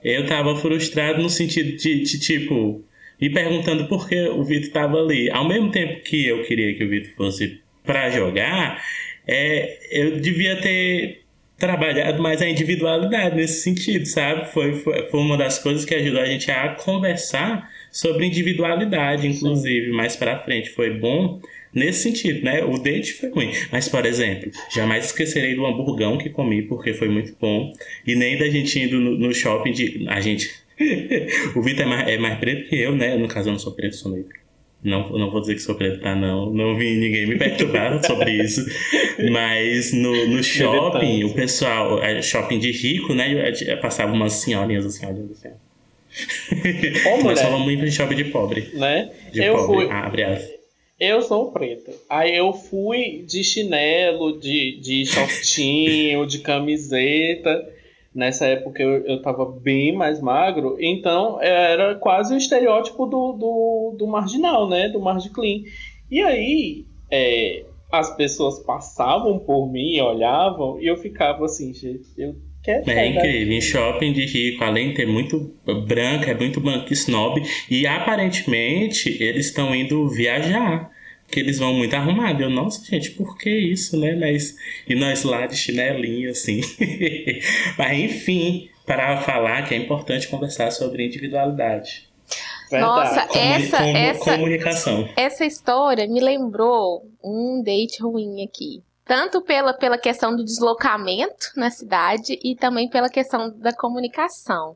Eu tava frustrado no sentido de, de, tipo, me perguntando por que o Vitor tava ali. Ao mesmo tempo que eu queria que o Vitor fosse pra jogar, é, eu devia ter trabalhado mais a individualidade nesse sentido, sabe? Foi, foi, foi uma das coisas que ajudou a gente a conversar sobre individualidade, inclusive, mais pra frente. Foi bom nesse sentido, né? O date foi ruim. Mas, por exemplo, jamais esquecerei do hamburgão que comi, porque foi muito bom. E nem da gente indo no, no shopping de. A gente. (laughs) o Vitor é mais, é mais preto que eu, né? No caso, eu não sou preto, sou negro. Não, não vou dizer que sou preto, tá? Não, não vi ninguém me perturbar (laughs) sobre isso. Mas no, no shopping, o pessoal, é shopping de rico, né? eu Passava umas senhorinhas assim, olhando assim. Ô, Nós falamos muito de shopping de pobre. né? De eu pobre, fui, abre aspas. eu sou preto. Aí eu fui de chinelo, de, de shortinho, de camiseta. Nessa época eu, eu tava bem mais magro, então era quase o estereótipo do, do, do marginal, né? Do margin clean. E aí é, as pessoas passavam por mim, olhavam, e eu ficava assim, gente, eu quero É incrível. Em shopping de rico, além de ter muito branca, é muito banco snob. E aparentemente eles estão indo viajar. Que eles vão muito arrumados. Eu, nossa, gente, por que isso, né? Mas, e nós lá de chinelinho, assim. (laughs) Mas, enfim, para falar que é importante conversar sobre individualidade. Nossa, Comuni- essa, comu- essa, Comunicação. essa história me lembrou um date ruim aqui. Tanto pela, pela questão do deslocamento na cidade e também pela questão da comunicação.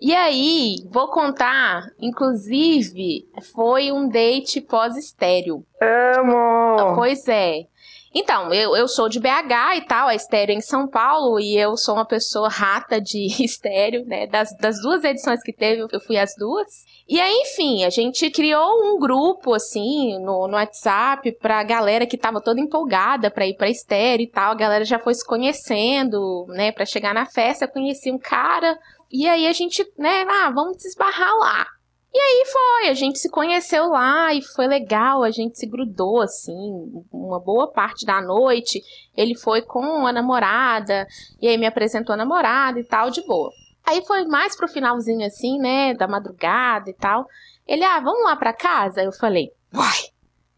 E aí, vou contar, inclusive, foi um date pós-estéreo. Amo! Pois é. Então, eu, eu sou de BH e tal, a estéreo é em São Paulo, e eu sou uma pessoa rata de (laughs) estéreo, né? Das, das duas edições que teve, eu fui as duas. E aí, enfim, a gente criou um grupo, assim, no, no WhatsApp pra galera que tava toda empolgada pra ir pra estéreo e tal. A galera já foi se conhecendo, né? Pra chegar na festa, eu conheci um cara. E aí a gente, né, ah, vamos se esbarrar lá. E aí foi, a gente se conheceu lá e foi legal, a gente se grudou assim, uma boa parte da noite. Ele foi com a namorada, e aí me apresentou a namorada e tal, de boa. Aí foi mais pro finalzinho assim, né, da madrugada e tal. Ele, ah, vamos lá pra casa? Eu falei, uai,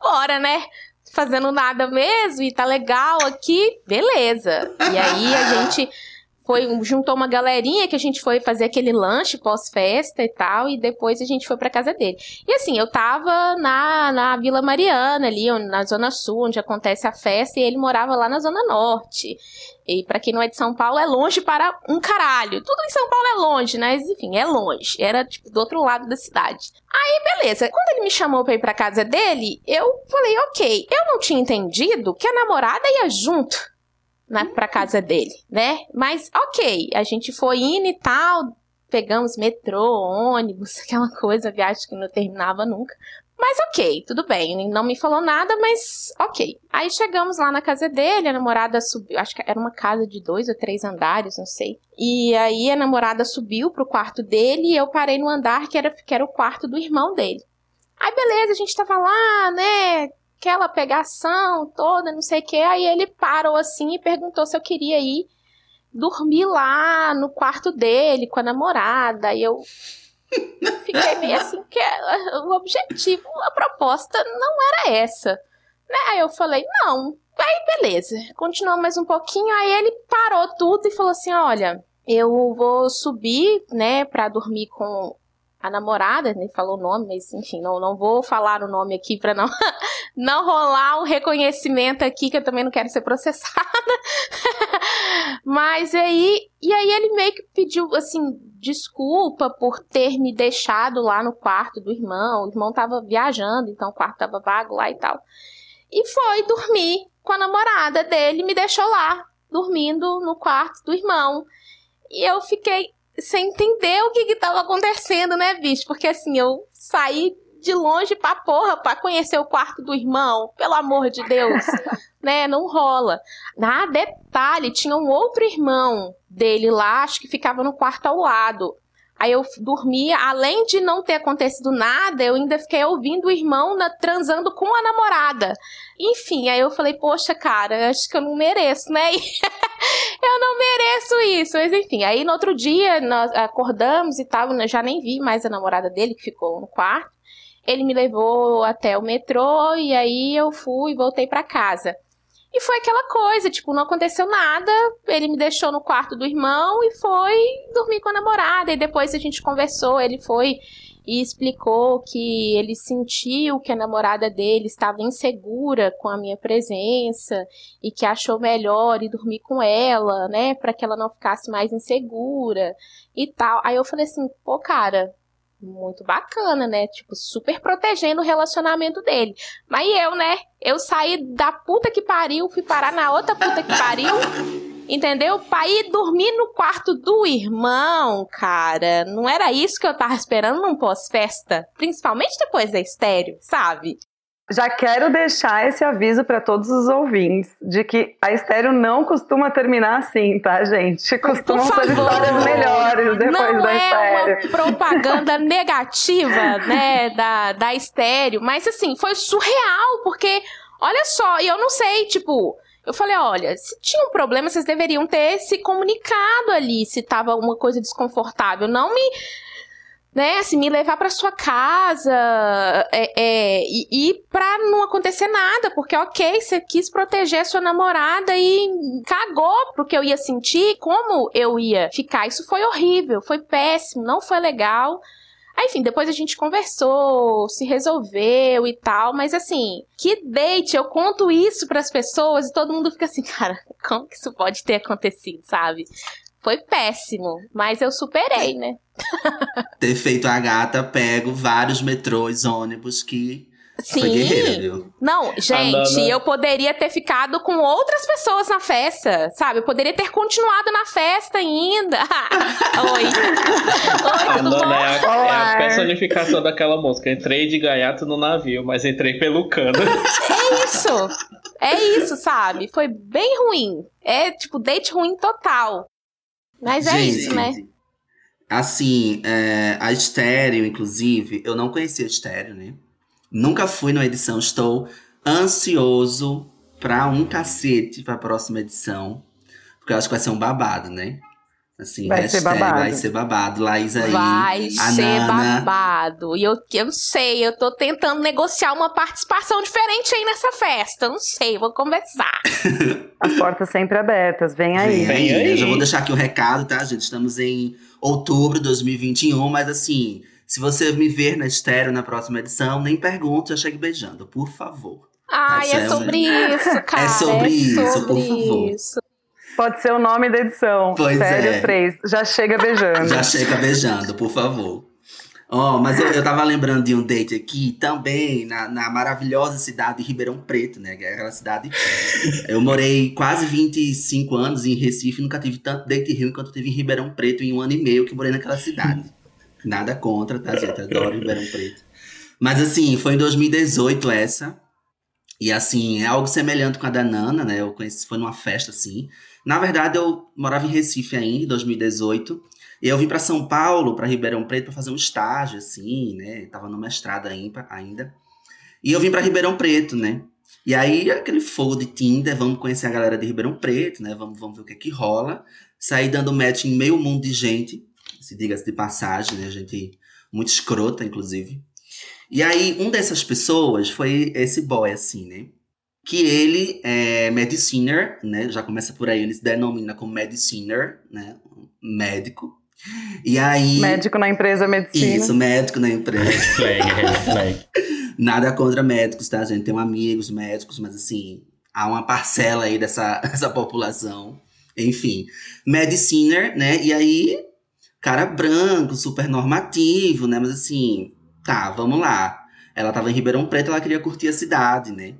bora, né? Fazendo nada mesmo e tá legal aqui, beleza. E aí a gente foi juntou uma galerinha que a gente foi fazer aquele lanche pós-festa e tal, e depois a gente foi pra casa dele. E assim, eu tava na, na Vila Mariana, ali na Zona Sul, onde acontece a festa, e ele morava lá na Zona Norte. E pra quem não é de São Paulo, é longe para um caralho. Tudo em São Paulo é longe, né? mas enfim, é longe. Era, tipo, do outro lado da cidade. Aí, beleza. Quando ele me chamou pra ir pra casa dele, eu falei, ok. Eu não tinha entendido que a namorada ia junto na, pra casa dele, né? Mas, ok, a gente foi indo e tal, pegamos metrô, ônibus, (laughs) aquela coisa, viagem que não terminava nunca. Mas ok, tudo bem, não me falou nada, mas ok. Aí chegamos lá na casa dele, a namorada subiu, acho que era uma casa de dois ou três andares, não sei. E aí a namorada subiu pro quarto dele e eu parei no andar que era, que era o quarto do irmão dele. Aí beleza, a gente tava lá, né, aquela pegação toda, não sei o que. Aí ele parou assim e perguntou se eu queria ir dormir lá no quarto dele com a namorada. Aí eu (laughs) fiquei meio assim, que o objetivo, a proposta não era essa. Né? Aí eu falei, não. Aí beleza, continuou mais um pouquinho, aí ele parou tudo e falou assim, olha, eu vou subir, né, pra dormir com a namorada, nem falou o nome, mas enfim, não, não vou falar o nome aqui pra não, (laughs) não rolar um reconhecimento aqui, que eu também não quero ser processada. (laughs) mas aí, e aí ele meio que pediu, assim, desculpa por ter me deixado lá no quarto do irmão. O irmão tava viajando, então o quarto tava vago lá e tal. E foi dormir com a namorada dele, me deixou lá, dormindo no quarto do irmão. E eu fiquei sem entender o que que tava acontecendo, né, bicho? Porque assim, eu saí de longe pra porra pra conhecer o quarto do irmão, pelo amor de Deus, (laughs) né? Não rola. Na detalhe, tinha um outro irmão dele lá, acho que ficava no quarto ao lado. Aí eu dormia, além de não ter acontecido nada, eu ainda fiquei ouvindo o irmão na- transando com a namorada. Enfim, aí eu falei, poxa, cara, acho que eu não mereço, né? (laughs) eu não mereço isso. Mas enfim, aí no outro dia nós acordamos e tal, eu já nem vi mais a namorada dele que ficou no quarto. Ele me levou até o metrô e aí eu fui e voltei pra casa. E foi aquela coisa, tipo, não aconteceu nada. Ele me deixou no quarto do irmão e foi dormir com a namorada. E depois a gente conversou, ele foi e explicou que ele sentiu que a namorada dele estava insegura com a minha presença e que achou melhor ir dormir com ela, né, para que ela não ficasse mais insegura e tal. Aí eu falei assim, pô, cara, muito bacana, né? Tipo, super protegendo o relacionamento dele. Mas eu, né? Eu saí da puta que pariu, fui parar na outra puta que pariu. Entendeu? Pra ir dormir no quarto do irmão, cara. Não era isso que eu tava esperando num pós-festa. Principalmente depois da estéreo, sabe? Já quero deixar esse aviso para todos os ouvintes de que a estéreo não costuma terminar assim, tá, gente? Costumam ser histórias melhores depois não da é estéreo. uma propaganda (laughs) negativa, né, da, da estéreo, mas assim, foi surreal, porque, olha só, e eu não sei, tipo, eu falei, olha, se tinha um problema, vocês deveriam ter se comunicado ali, se tava alguma coisa desconfortável, não me né, assim, me levar pra sua casa é, é, e, e pra não acontecer nada, porque ok, você quis proteger a sua namorada e cagou pro que eu ia sentir, como eu ia ficar. Isso foi horrível, foi péssimo, não foi legal. Aí, enfim, depois a gente conversou, se resolveu e tal, mas assim, que date, eu conto isso para as pessoas e todo mundo fica assim, (laughs) cara, como que isso pode ter acontecido, sabe? Foi péssimo, mas eu superei, né? Ter feito a gata, pego vários metrôs, ônibus que Sim. foi guerreira, viu? Não, gente, Nana- eu poderia ter ficado com outras pessoas na festa, sabe? Eu poderia ter continuado na festa ainda. (laughs) Oi. Oi, A tudo bom? é a, é a personificação daquela música. Entrei de gaiato no navio, mas entrei pelo cano. É isso. É isso, sabe? Foi bem ruim. É tipo date ruim total. Mas é Gente, isso, né? Assim, é, a Estéreo, inclusive, eu não conhecia a Estéreo, né? Nunca fui numa edição, estou ansioso pra um cacete pra próxima edição. Porque eu acho que vai ser um babado, né? Assim, Vai ser babado. vai ser babado. Laís aí. Vai a ser Nana. babado. E eu, eu não sei, eu tô tentando negociar uma participação diferente aí nessa festa. Eu não sei, vou conversar. (laughs) As portas sempre abertas, vem aí. Vem Vem aí. aí. Eu já vou deixar aqui o recado, tá, gente? Estamos em outubro de 2021, mas assim, se você me ver na estéreo na próxima edição, nem pergunte, já chegue beijando, por favor. Ai, Tá é sobre isso, (laughs) cara. sobre isso, por sobre favor. isso. Pode ser o nome da edição. Pois Sério é. 3. Já chega beijando. Já chega beijando, por favor. Ó, mas eu, eu tava lembrando de um date aqui, também na, na maravilhosa cidade de Ribeirão Preto, né? Que é aquela cidade. Eu morei quase 25 anos em Recife, nunca tive tanto date ruim quanto tive em Ribeirão Preto em um ano e meio que morei naquela cidade. Nada contra, tá, gente? Adoro Ribeirão Preto. Mas assim, foi em 2018 essa. E assim, é algo semelhante com a da Nana, né? Eu conheci, foi numa festa assim. Na verdade, eu morava em Recife ainda, em 2018. E eu vim para São Paulo, para Ribeirão Preto, para fazer um estágio, assim, né? Tava no mestrado ainda. ainda. E eu vim para Ribeirão Preto, né? E aí, aquele fogo de Tinder, vamos conhecer a galera de Ribeirão Preto, né? Vamos, vamos ver o que é que rola. Saí dando match em meio mundo de gente, se diga-se de passagem, né? Gente muito escrota, inclusive. E aí, um dessas pessoas foi esse boy, assim, né? Que ele é mediciner, né? Já começa por aí, ele se denomina como mediciner, né? Médico. E aí. Médico na empresa medicina. Isso, médico na empresa. (laughs) Nada contra médicos, tá, gente? Tenho amigos médicos, mas assim, há uma parcela aí dessa, (laughs) dessa população. Enfim, mediciner, né? E aí, cara branco, super normativo, né? Mas assim, tá, vamos lá. Ela tava em Ribeirão Preto, ela queria curtir a cidade, né?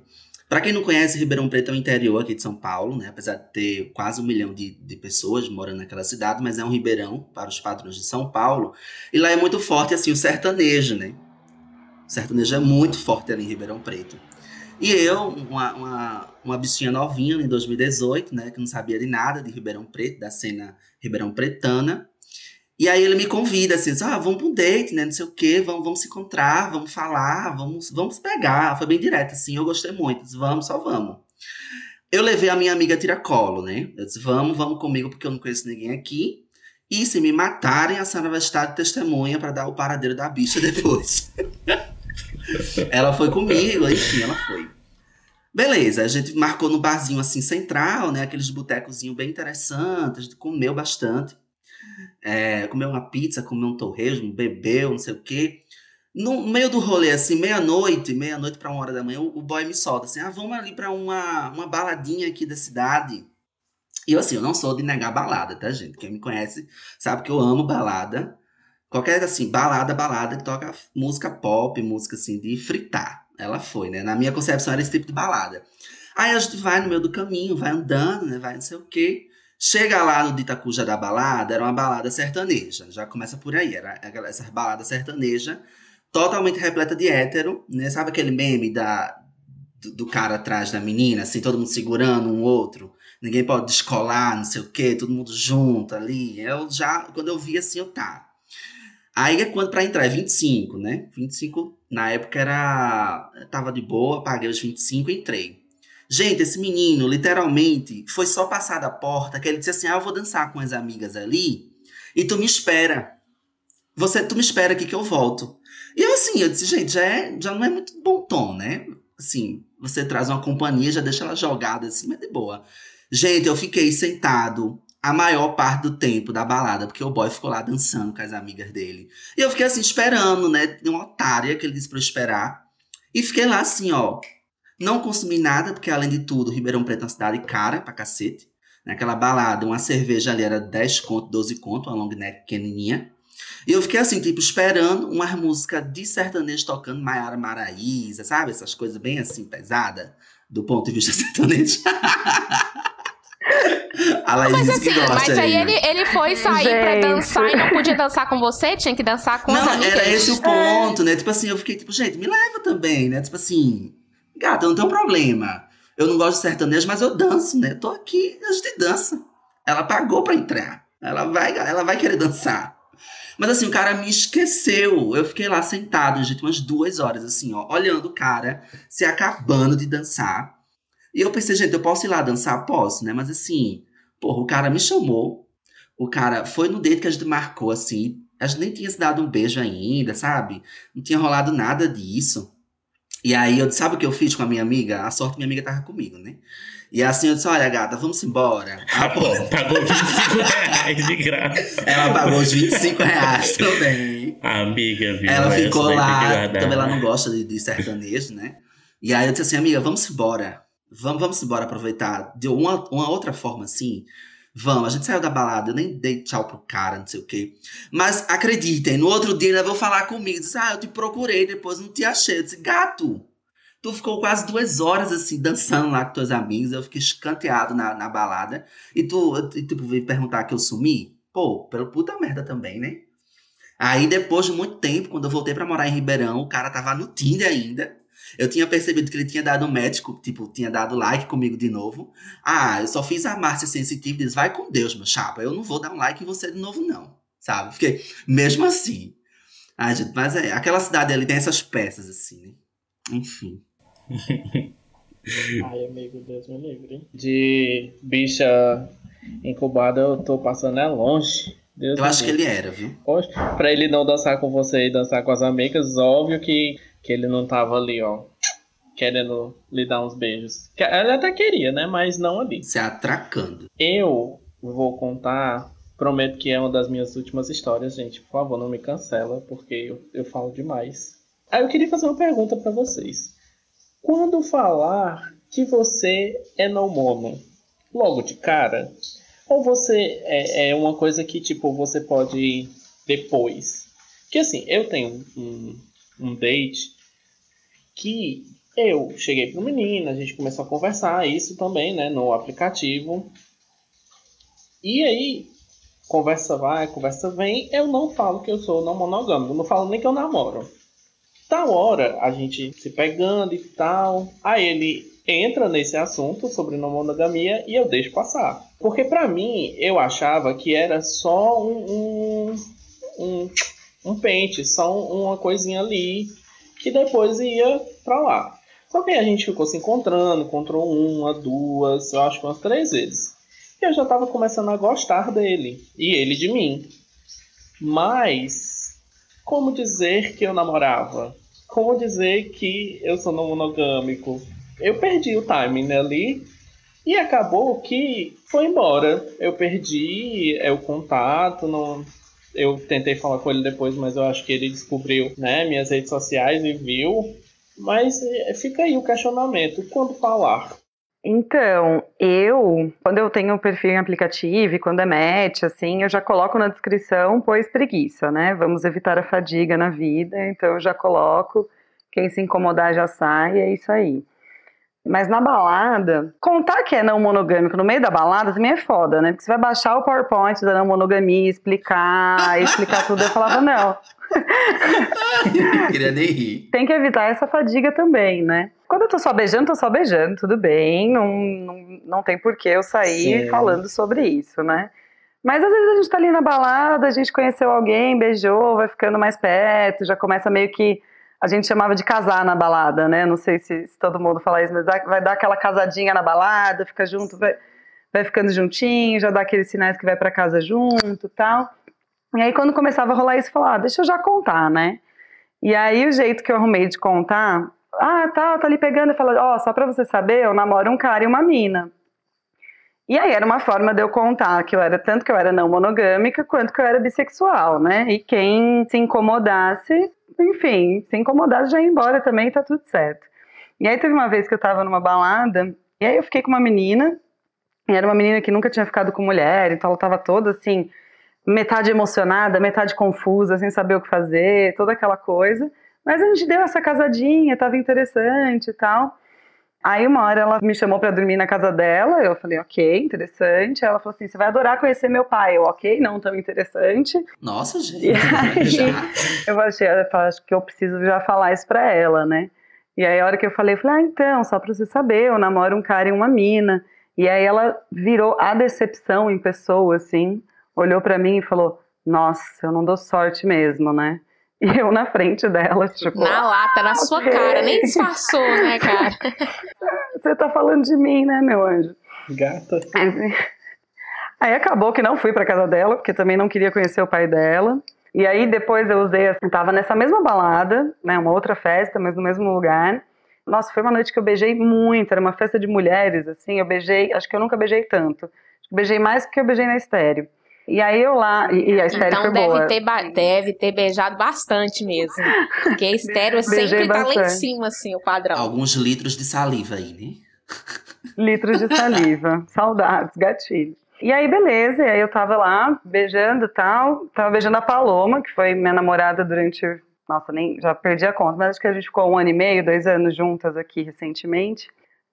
Pra quem não conhece, Ribeirão Preto é o interior aqui de São Paulo, né? Apesar de ter quase um milhão de, de pessoas morando naquela cidade, mas é um ribeirão para os padrões de São Paulo. E lá é muito forte, assim, o sertanejo, né? O sertanejo é muito forte ali em Ribeirão Preto. E eu, uma, uma, uma bichinha novinha em 2018, né? Que não sabia de nada de Ribeirão Preto, da cena Ribeirão Pretana. E aí ele me convida, assim, ah, vamos pra um date, né? Não sei o quê, vamos, vamos se encontrar, vamos falar, vamos, vamos pegar. Foi bem direto, assim, eu gostei muito. Disse, vamos, só vamos. Eu levei a minha amiga Tiracolo, né? Eu disse, vamos, vamos comigo, porque eu não conheço ninguém aqui. E se me matarem, a senhora vai estar de testemunha para dar o paradeiro da bicha (laughs) depois. ela foi comigo, enfim, ela foi. Beleza, a gente marcou no barzinho assim central, né? Aqueles botecozinhos bem interessantes, a gente comeu bastante. É, comeu uma pizza, comeu um torresmo, bebeu, não sei o quê. No meio do rolê, assim, meia-noite, meia-noite pra uma hora da manhã, o, o boy me solta assim: ah, vamos ali pra uma, uma baladinha aqui da cidade. E eu, assim, eu não sou de negar balada, tá, gente? Quem me conhece sabe que eu amo balada. Qualquer, assim, balada, balada que toca música pop, música, assim, de fritar. Ela foi, né? Na minha concepção era esse tipo de balada. Aí a gente vai no meio do caminho, vai andando, né? Vai não sei o quê. Chega lá no Ditacuja da balada, era uma balada sertaneja. Já começa por aí, era essa balada sertaneja, totalmente repleta de hétero, né? Sabe aquele meme da, do, do cara atrás da menina, assim, todo mundo segurando um outro? Ninguém pode descolar, não sei o quê, todo mundo junto ali. Eu já, quando eu vi assim, eu tá. Aí é quando pra entrar é 25, né? 25 na época era. Tava de boa, paguei os 25 e entrei. Gente, esse menino, literalmente, foi só passar da porta que ele disse assim: Ah, eu vou dançar com as amigas ali e tu me espera. você, tu me espera aqui que eu volto. E eu assim, eu disse, gente, já, é, já não é muito bom tom, né? Assim, você traz uma companhia, já deixa ela jogada assim, mas de boa. Gente, eu fiquei sentado a maior parte do tempo da balada, porque o boy ficou lá dançando com as amigas dele. E eu fiquei assim, esperando, né? De uma otária que ele disse pra eu esperar. E fiquei lá assim, ó. Não consumi nada, porque além de tudo, Ribeirão Preto é uma cidade cara pra cacete. Naquela balada, uma cerveja ali era 10 conto, 12 conto, uma long neck pequenininha. E eu fiquei assim, tipo, esperando umas músicas de sertanejo tocando Maiara Maraíza, sabe? Essas coisas bem assim, pesada do ponto de vista (laughs) sertanejo. A Laís Mas assim, que gosta mas aí né? ele, ele foi sair pra Gente. dançar e não podia dançar com você? Tinha que dançar com Não, amigas? era esse o ponto, né? Tipo assim, eu fiquei tipo, gente, me leva também, né? Tipo assim, gata, não tem problema. Eu não gosto de sertanejo, mas eu danço, né? Tô aqui, a gente dança. Ela pagou pra entrar. Ela vai, ela vai querer dançar. Mas assim, o cara me esqueceu. Eu fiquei lá sentado, gente, umas duas horas, assim, ó, olhando o cara se acabando de dançar. E eu pensei, gente, eu posso ir lá dançar? Posso, né? Mas assim, porra, o cara me chamou. O cara foi no date que a gente marcou, assim. A gente nem tinha se dado um beijo ainda, sabe? Não tinha rolado nada disso. E aí eu disse, sabe o que eu fiz com a minha amiga? A sorte minha amiga tava comigo, né? E assim eu disse, olha, gata, vamos embora. Ah, (laughs) pagou 25 reais de graça. Ela pagou os 25 reais (laughs) também. A amiga, viu? Ela ficou lá, também ela não gosta de, de sertanejo, né? E aí eu disse assim, amiga, vamos embora. Vamos, vamos embora aproveitar. De uma, uma outra forma assim. Vamos, a gente saiu da balada, eu nem dei tchau pro cara, não sei o quê. Mas acreditem, no outro dia ela veio falar comigo. Disse, ah, eu te procurei, depois não te achei. Eu disse, gato, tu ficou quase duas horas assim, dançando lá com teus amigos. Eu fiquei escanteado na, na balada. E tu, tipo, veio perguntar que eu sumi? Pô, pelo puta merda também, né? Aí, depois de muito tempo, quando eu voltei pra morar em Ribeirão, o cara tava no Tinder ainda. Eu tinha percebido que ele tinha dado um match, co- tipo, tinha dado like comigo de novo. Ah, eu só fiz a Márcia sensitiva e disse, vai com Deus, meu chapa. Eu não vou dar um like em você de novo, não. Sabe? Fiquei, mesmo assim. Ai, gente, mas é, aquela cidade ali tem essas peças, assim, né? Enfim. (laughs) Ai, amigo, Deus me livre. De bicha incubada, eu tô passando é longe. Deus Eu acho que livre. ele era, viu? Poxa, pra ele não dançar com você e dançar com as amigas, óbvio que, que ele não tava ali, ó. Querendo lhe dar uns beijos. Ele até queria, né? Mas não ali. Se atracando. Eu vou contar. Prometo que é uma das minhas últimas histórias, gente. Por favor, não me cancela, porque eu, eu falo demais. Aí eu queria fazer uma pergunta pra vocês. Quando falar que você é não mono, logo de cara? Ou você é, é uma coisa que, tipo, você pode ir depois? Que assim, eu tenho um, um date que eu cheguei pro menino, a gente começou a conversar, isso também, né, no aplicativo. E aí, conversa vai, conversa vem, eu não falo que eu sou não monogâmico, não falo nem que eu namoro. Tal hora, a gente se pegando e tal, aí ele entra nesse assunto sobre não monogamia e eu deixo passar. Porque pra mim, eu achava que era só um, um, um, um pente, só uma coisinha ali, que depois ia pra lá. Só que aí a gente ficou se encontrando, encontrou uma, duas, eu acho que umas três vezes. E eu já tava começando a gostar dele. E ele de mim. Mas, como dizer que eu namorava? Como dizer que eu sou não monogâmico? Eu perdi o timing ali. E acabou que foi embora. Eu perdi é, o contato, não, eu tentei falar com ele depois, mas eu acho que ele descobriu né, minhas redes sociais e viu. Mas é, fica aí o questionamento: quando falar? Então, eu, quando eu tenho um perfil em aplicativo, quando é match, assim, eu já coloco na descrição, pois preguiça, né? Vamos evitar a fadiga na vida, então eu já coloco, quem se incomodar já sai, é isso aí. Mas na balada, contar que é não monogâmico no meio da balada também é foda, né? Porque você vai baixar o PowerPoint da não monogamia, explicar, (laughs) explicar tudo, eu falava, não, (laughs) Queria nem rir. tem que evitar essa fadiga também, né? Quando eu tô só beijando, tô só beijando, tudo bem, não, não, não tem por que eu sair Sim. falando sobre isso, né? Mas às vezes a gente tá ali na balada, a gente conheceu alguém, beijou, vai ficando mais perto, já começa meio que. A gente chamava de casar na balada, né? Não sei se, se todo mundo fala isso, mas dá- vai dar aquela casadinha na balada, fica junto, vai, vai ficando juntinho, já dá aqueles sinais que vai pra casa junto tal. E aí, quando começava a rolar isso, eu falava, ah, deixa eu já contar, né? E aí, o jeito que eu arrumei de contar, ah, tá, tá ali pegando, e fala, ó, só pra você saber, eu namoro um cara e uma mina. E aí era uma forma de eu contar que eu era tanto que eu era não monogâmica quanto que eu era bissexual, né? E quem se incomodasse, enfim, se incomodasse já ia embora também, tá tudo certo. E aí teve uma vez que eu tava numa balada, e aí eu fiquei com uma menina, e era uma menina que nunca tinha ficado com mulher, então ela tava toda assim, metade emocionada, metade confusa, sem saber o que fazer, toda aquela coisa. Mas a gente deu essa casadinha, tava interessante e tal. Aí uma hora ela me chamou para dormir na casa dela, eu falei, ok, interessante. Ela falou assim, você vai adorar conhecer meu pai. Eu, ok, não tão interessante. Nossa, (laughs) gente. E aí, eu achei, eu falei, acho que eu preciso já falar isso pra ela, né? E aí a hora que eu falei, eu falei, ah, então, só pra você saber, eu namoro um cara e uma mina. E aí ela virou a decepção em pessoa, assim, olhou pra mim e falou, nossa, eu não dou sorte mesmo, né? E eu na frente dela, tipo. Na lata, na sua ok. cara, nem disfarçou, né, (laughs) cara? Você tá falando de mim, né, meu anjo? Gata. Aí, aí acabou que não fui pra casa dela, porque também não queria conhecer o pai dela. E aí depois eu usei, assim, tava nessa mesma balada, né, uma outra festa, mas no mesmo lugar. Nossa, foi uma noite que eu beijei muito, era uma festa de mulheres, assim, eu beijei, acho que eu nunca beijei tanto. Beijei mais do que eu beijei na estéreo. E aí eu lá, e, e a estéreo Então foi deve boa. ter, deve ter beijado bastante mesmo. Porque a estéreo (laughs) sempre tá lá em bastante. cima, assim, o padrão. Alguns litros de saliva aí, né? litros de saliva. (laughs) Saudades, gatilho. E aí, beleza, e aí eu tava lá beijando e tal. Tava beijando a Paloma, que foi minha namorada durante. Nossa, nem já perdi a conta, mas acho que a gente ficou um ano e meio, dois anos juntas aqui recentemente.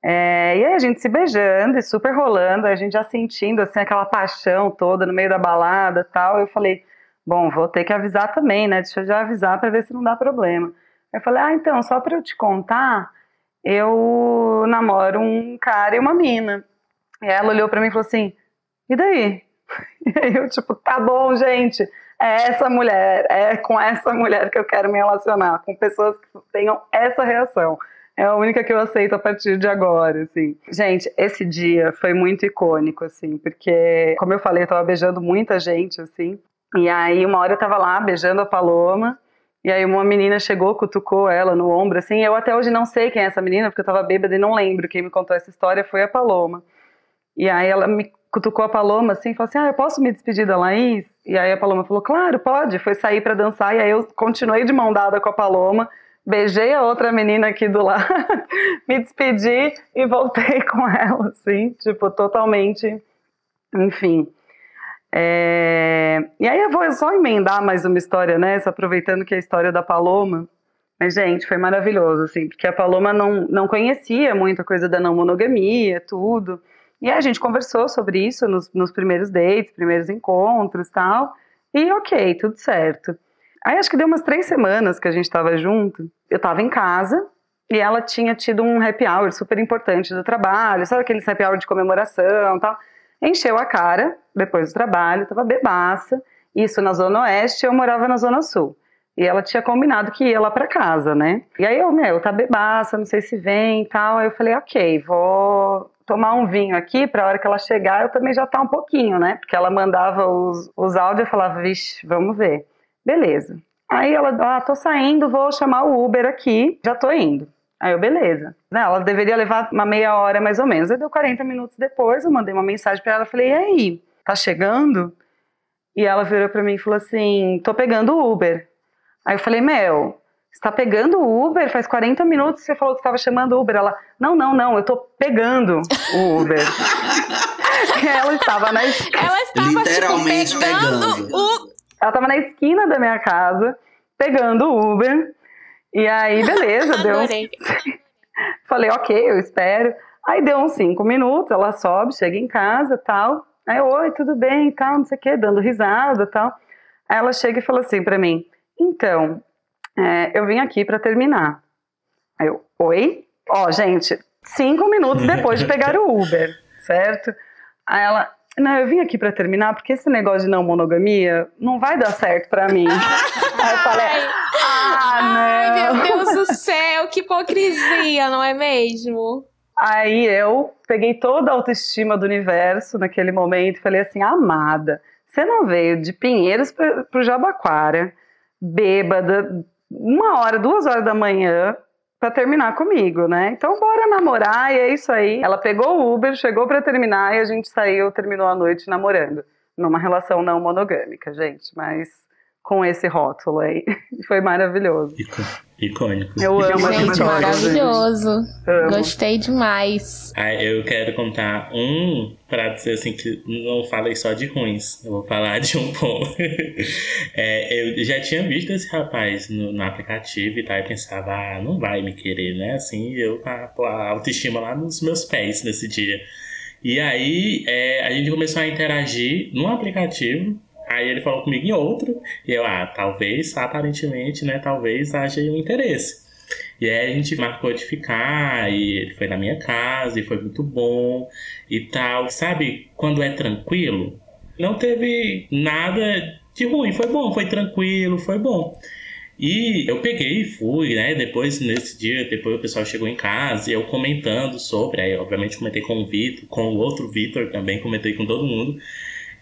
É, e aí a gente se beijando e super rolando, a gente já sentindo assim aquela paixão toda no meio da balada tal. Eu falei, bom, vou ter que avisar também, né? Deixa eu já avisar pra ver se não dá problema. Eu falei, ah, então, só pra eu te contar, eu namoro um cara e uma mina. E ela olhou pra mim e falou assim: e daí? (laughs) E aí eu, tipo, tá bom, gente, é essa mulher, é com essa mulher que eu quero me relacionar, com pessoas que tenham essa reação. É a única que eu aceito a partir de agora, assim. Gente, esse dia foi muito icônico, assim, porque, como eu falei, eu tava beijando muita gente, assim. E aí, uma hora eu tava lá beijando a Paloma, e aí uma menina chegou, cutucou ela no ombro, assim. Eu até hoje não sei quem é essa menina, porque eu tava bêbada e não lembro. Quem me contou essa história foi a Paloma. E aí ela me cutucou a Paloma assim, falou assim: "Ah, eu posso me despedir da Laís?" E aí a Paloma falou: "Claro, pode". Foi sair pra dançar e aí eu continuei de mão dada com a Paloma, beijei a outra menina aqui do lado, (laughs) me despedi e voltei (laughs) com ela assim, tipo, totalmente, enfim. É, E aí eu vou só emendar mais uma história nessa, aproveitando que é a história da Paloma. Mas, gente, foi maravilhoso, assim, porque a Paloma não, não conhecia muita coisa da não monogamia, tudo. E a gente conversou sobre isso nos, nos primeiros dates, primeiros encontros tal. E ok, tudo certo. Aí acho que deu umas três semanas que a gente tava junto. Eu tava em casa e ela tinha tido um happy hour super importante do trabalho, sabe aquele happy hour de comemoração tal. Encheu a cara depois do trabalho, tava bebaça. Isso na Zona Oeste, eu morava na Zona Sul. E ela tinha combinado que ia lá pra casa, né? E aí eu, meu, tá bebaça, não sei se vem e tal. Aí eu falei, ok, vou tomar um vinho aqui pra hora que ela chegar eu também já tá um pouquinho, né? Porque ela mandava os, os áudios e falava, vixe, vamos ver. Beleza. Aí ela, ah, tô saindo, vou chamar o Uber aqui, já tô indo. Aí eu, beleza. Né, Ela deveria levar uma meia hora mais ou menos. Aí deu 40 minutos depois, eu mandei uma mensagem pra ela, falei, e aí, tá chegando? E ela virou pra mim e falou assim, tô pegando o Uber. Aí eu falei, Mel, você tá pegando o Uber? Faz 40 minutos que você falou que estava chamando o Uber. Ela, não, não, não, eu tô pegando o Uber. (laughs) ela estava na. Ela estava, Literalmente tipo, pegando pegando. o... Ela estava na esquina da minha casa, pegando o Uber. E aí, beleza, (laughs) deu. (laughs) Falei, ok, eu espero. Aí deu uns cinco minutos, ela sobe, chega em casa tal. Aí, oi, tudo bem e tal, não sei o quê, dando risada tal. Aí ela chega e fala assim pra mim: então, é, eu vim aqui pra terminar. Aí eu, oi? Ó, gente, cinco minutos depois de pegar o Uber, certo? Aí ela, não, eu vim aqui pra terminar porque esse negócio de não monogamia não vai dar certo pra mim. (laughs) Aí eu falei, ah, não. Ai, meu Deus do céu, que hipocrisia, não é mesmo? Aí eu peguei toda a autoestima do universo naquele momento e falei assim, amada, Você não veio de Pinheiros para o Jabaquara, bêbada, uma hora, duas horas da manhã, para terminar comigo, né? Então bora namorar e é isso aí. Ela pegou o Uber, chegou para terminar e a gente saiu, terminou a noite namorando. Numa relação não monogâmica, gente, mas com esse rótulo aí. (laughs) Foi maravilhoso. Icô- Icônico. Eu amo Gente, história, maravilhoso. Amo. Gostei demais. Ah, eu quero contar um pra dizer assim que não falei só de ruins. Eu vou falar de um bom. (laughs) É, eu já tinha visto esse rapaz no, no aplicativo e tal, e pensava, ah, não vai me querer, né? Assim, eu com a, com a autoestima lá nos meus pés nesse dia. E aí é, a gente começou a interagir no aplicativo. Aí ele falou comigo em outro, e eu, ah, talvez, aparentemente, né, talvez haja um interesse. E aí a gente marcou de ficar, e ele foi na minha casa, e foi muito bom e tal. Sabe, quando é tranquilo, não teve nada de ruim, foi bom, foi tranquilo, foi bom. E eu peguei e fui, né? Depois, nesse dia, depois o pessoal chegou em casa e eu comentando sobre. Aí, obviamente, comentei com o Vitor, com o outro Vitor também, comentei com todo mundo.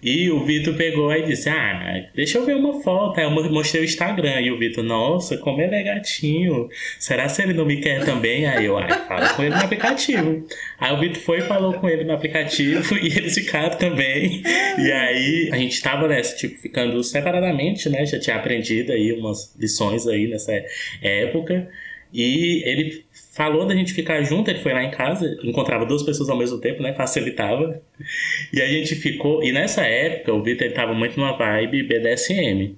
E o Vitor pegou e disse: Ah, deixa eu ver uma foto. Aí eu mo- mostrei o Instagram. E o Vitor, nossa, como ele é gatinho. Será se ele não me quer também? Aí eu, ai, fala com ele no aplicativo. Aí o Vitor foi e falou com ele no aplicativo (laughs) e eles ficaram também. E aí a gente tava nessa, tipo, ficando separadamente, né? Já tinha aprendido aí umas lições aí nessa época. E ele falou da gente ficar junto, ele foi lá em casa, encontrava duas pessoas ao mesmo tempo, né? Facilitava. E a gente ficou. E nessa época, o Vitor ele tava muito numa vibe BDSM.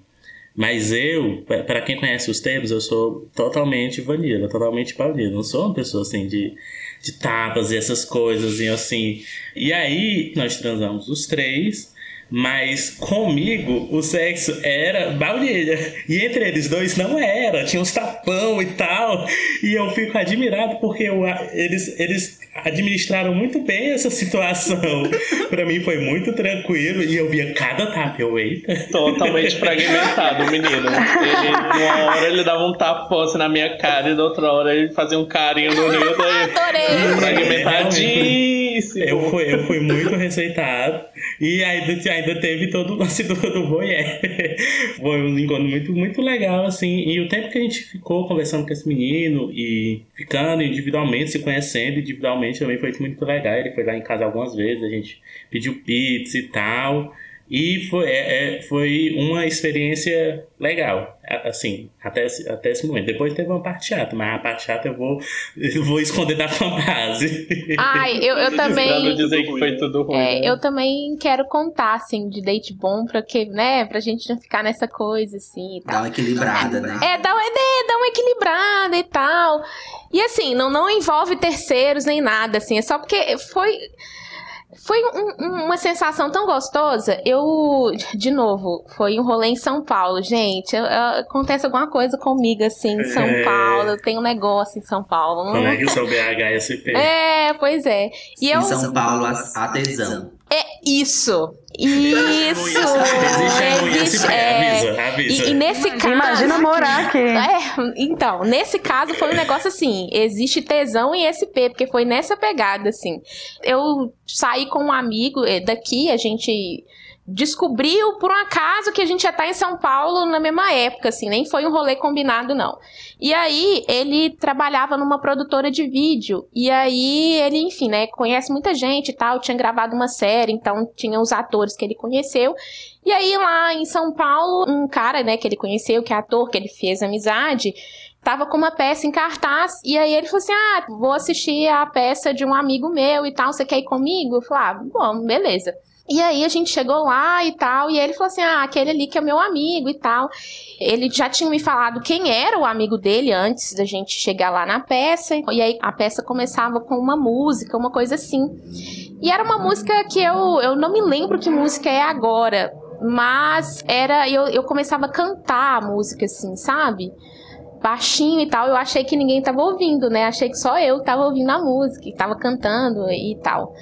Mas eu, pra quem conhece os termos, eu sou totalmente vanilla, totalmente baunilha. Não sou uma pessoa assim de, de tapas e essas coisas, e assim. E aí, nós transamos os três. Mas comigo o sexo era baunilha. E entre eles dois não era. Tinha uns tapão e tal. E eu fico admirado porque eu, eles, eles administraram muito bem essa situação. (laughs) pra mim foi muito tranquilo. E eu via cada tapa. Eu, eita. Totalmente fragmentado, o menino. Ele, uma hora ele dava um tapão assim na minha cara e da outra hora ele fazia um carinho no e Adorei! Eu fui, eu fui muito respeitado. E ainda, ainda teve todo o lance do, do. (laughs) Foi um encontro muito, muito legal, assim. E o tempo que a gente ficou conversando com esse menino e ficando individualmente, se conhecendo individualmente também foi muito legal. Ele foi lá em casa algumas vezes, a gente pediu pizza e tal. E foi, é, é, foi uma experiência legal, assim, até esse, até esse momento. Depois teve uma parte chata, mas a parte chata eu vou, (laughs) eu vou esconder da fanbase. Ai, eu, eu (laughs) Pra não também. dizer que foi tudo ruim. É, né? eu também quero contar, assim, de date bom, pra que, né, pra gente não ficar nessa coisa, assim, e Dá tal. uma equilibrada, né? É, dá, uma- é, dá uma equilibrada e tal. E assim, não, não envolve terceiros nem nada, assim, é só porque foi. Foi um- um- uma sensação tão gostosa. Eu, de novo, foi um rolê em São Paulo, gente. eu- eu- acontece alguma coisa comigo, assim, em São É. Paulo. Eu tenho um negócio em São Paulo. não- Como é que eu sou BHSP? É, pois é. E eu. Em São Paulo, a, a tesão. É isso. Isso. Existe Existe, é. avisa. E, e nesse caso. Imagina morar aqui. É, então, nesse caso foi um negócio assim, existe tesão em SP, porque foi nessa pegada, assim. Eu saí com um amigo eh, daqui, a gente descobriu por um acaso que a gente já tá em São Paulo na mesma época, assim, nem foi um rolê combinado, não. E aí, ele trabalhava numa produtora de vídeo, e aí ele, enfim, né, conhece muita gente e tal, tinha gravado uma série, então tinha os atores que ele conheceu, e aí, lá em São Paulo, um cara, né, que ele conheceu, que é ator, que ele fez amizade, tava com uma peça em cartaz, e aí ele falou assim, ah, vou assistir a peça de um amigo meu e tal, você quer ir comigo? Eu falei, ah, bom, beleza. E aí a gente chegou lá e tal, e ele falou assim, ah, aquele ali que é meu amigo e tal. Ele já tinha me falado quem era o amigo dele antes da gente chegar lá na peça, e aí a peça começava com uma música, uma coisa assim. E era uma música que eu, eu não me lembro que música é agora, mas era eu, eu começava a cantar a música assim, sabe? Baixinho e tal, eu achei que ninguém tava ouvindo, né? Achei que só eu tava ouvindo a música, tava cantando e tal.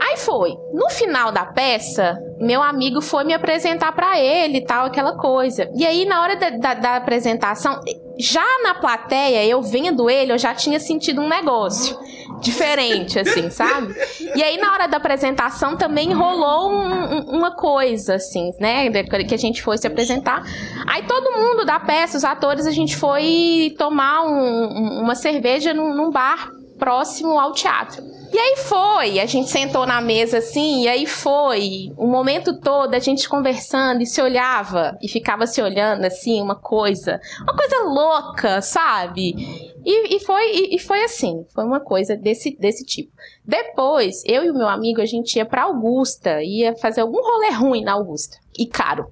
Aí foi. No final da peça, meu amigo foi me apresentar pra ele e tal, aquela coisa. E aí, na hora da, da- da apresentação, já na plateia, eu vendo ele, eu já tinha sentido um negócio. diferente, assim, (laughs) sabe? E aí, na hora da apresentação, também rolou um- um- uma coisa, assim, né? Que a gente foi se apresentar. Aí todo mundo da peça, os atores, a gente foi tomar um- uma cerveja num, num bar próximo ao teatro. E aí foi, a gente sentou na mesa assim, e aí foi, o momento todo a gente conversando e se olhava e ficava se olhando assim, uma coisa, uma coisa louca, sabe? E, e foi, e, e foi assim, foi uma coisa desse, desse tipo. Depois, eu e o meu amigo, a gente ia pra Augusta, ia fazer algum rolê ruim na Augusta, e caro.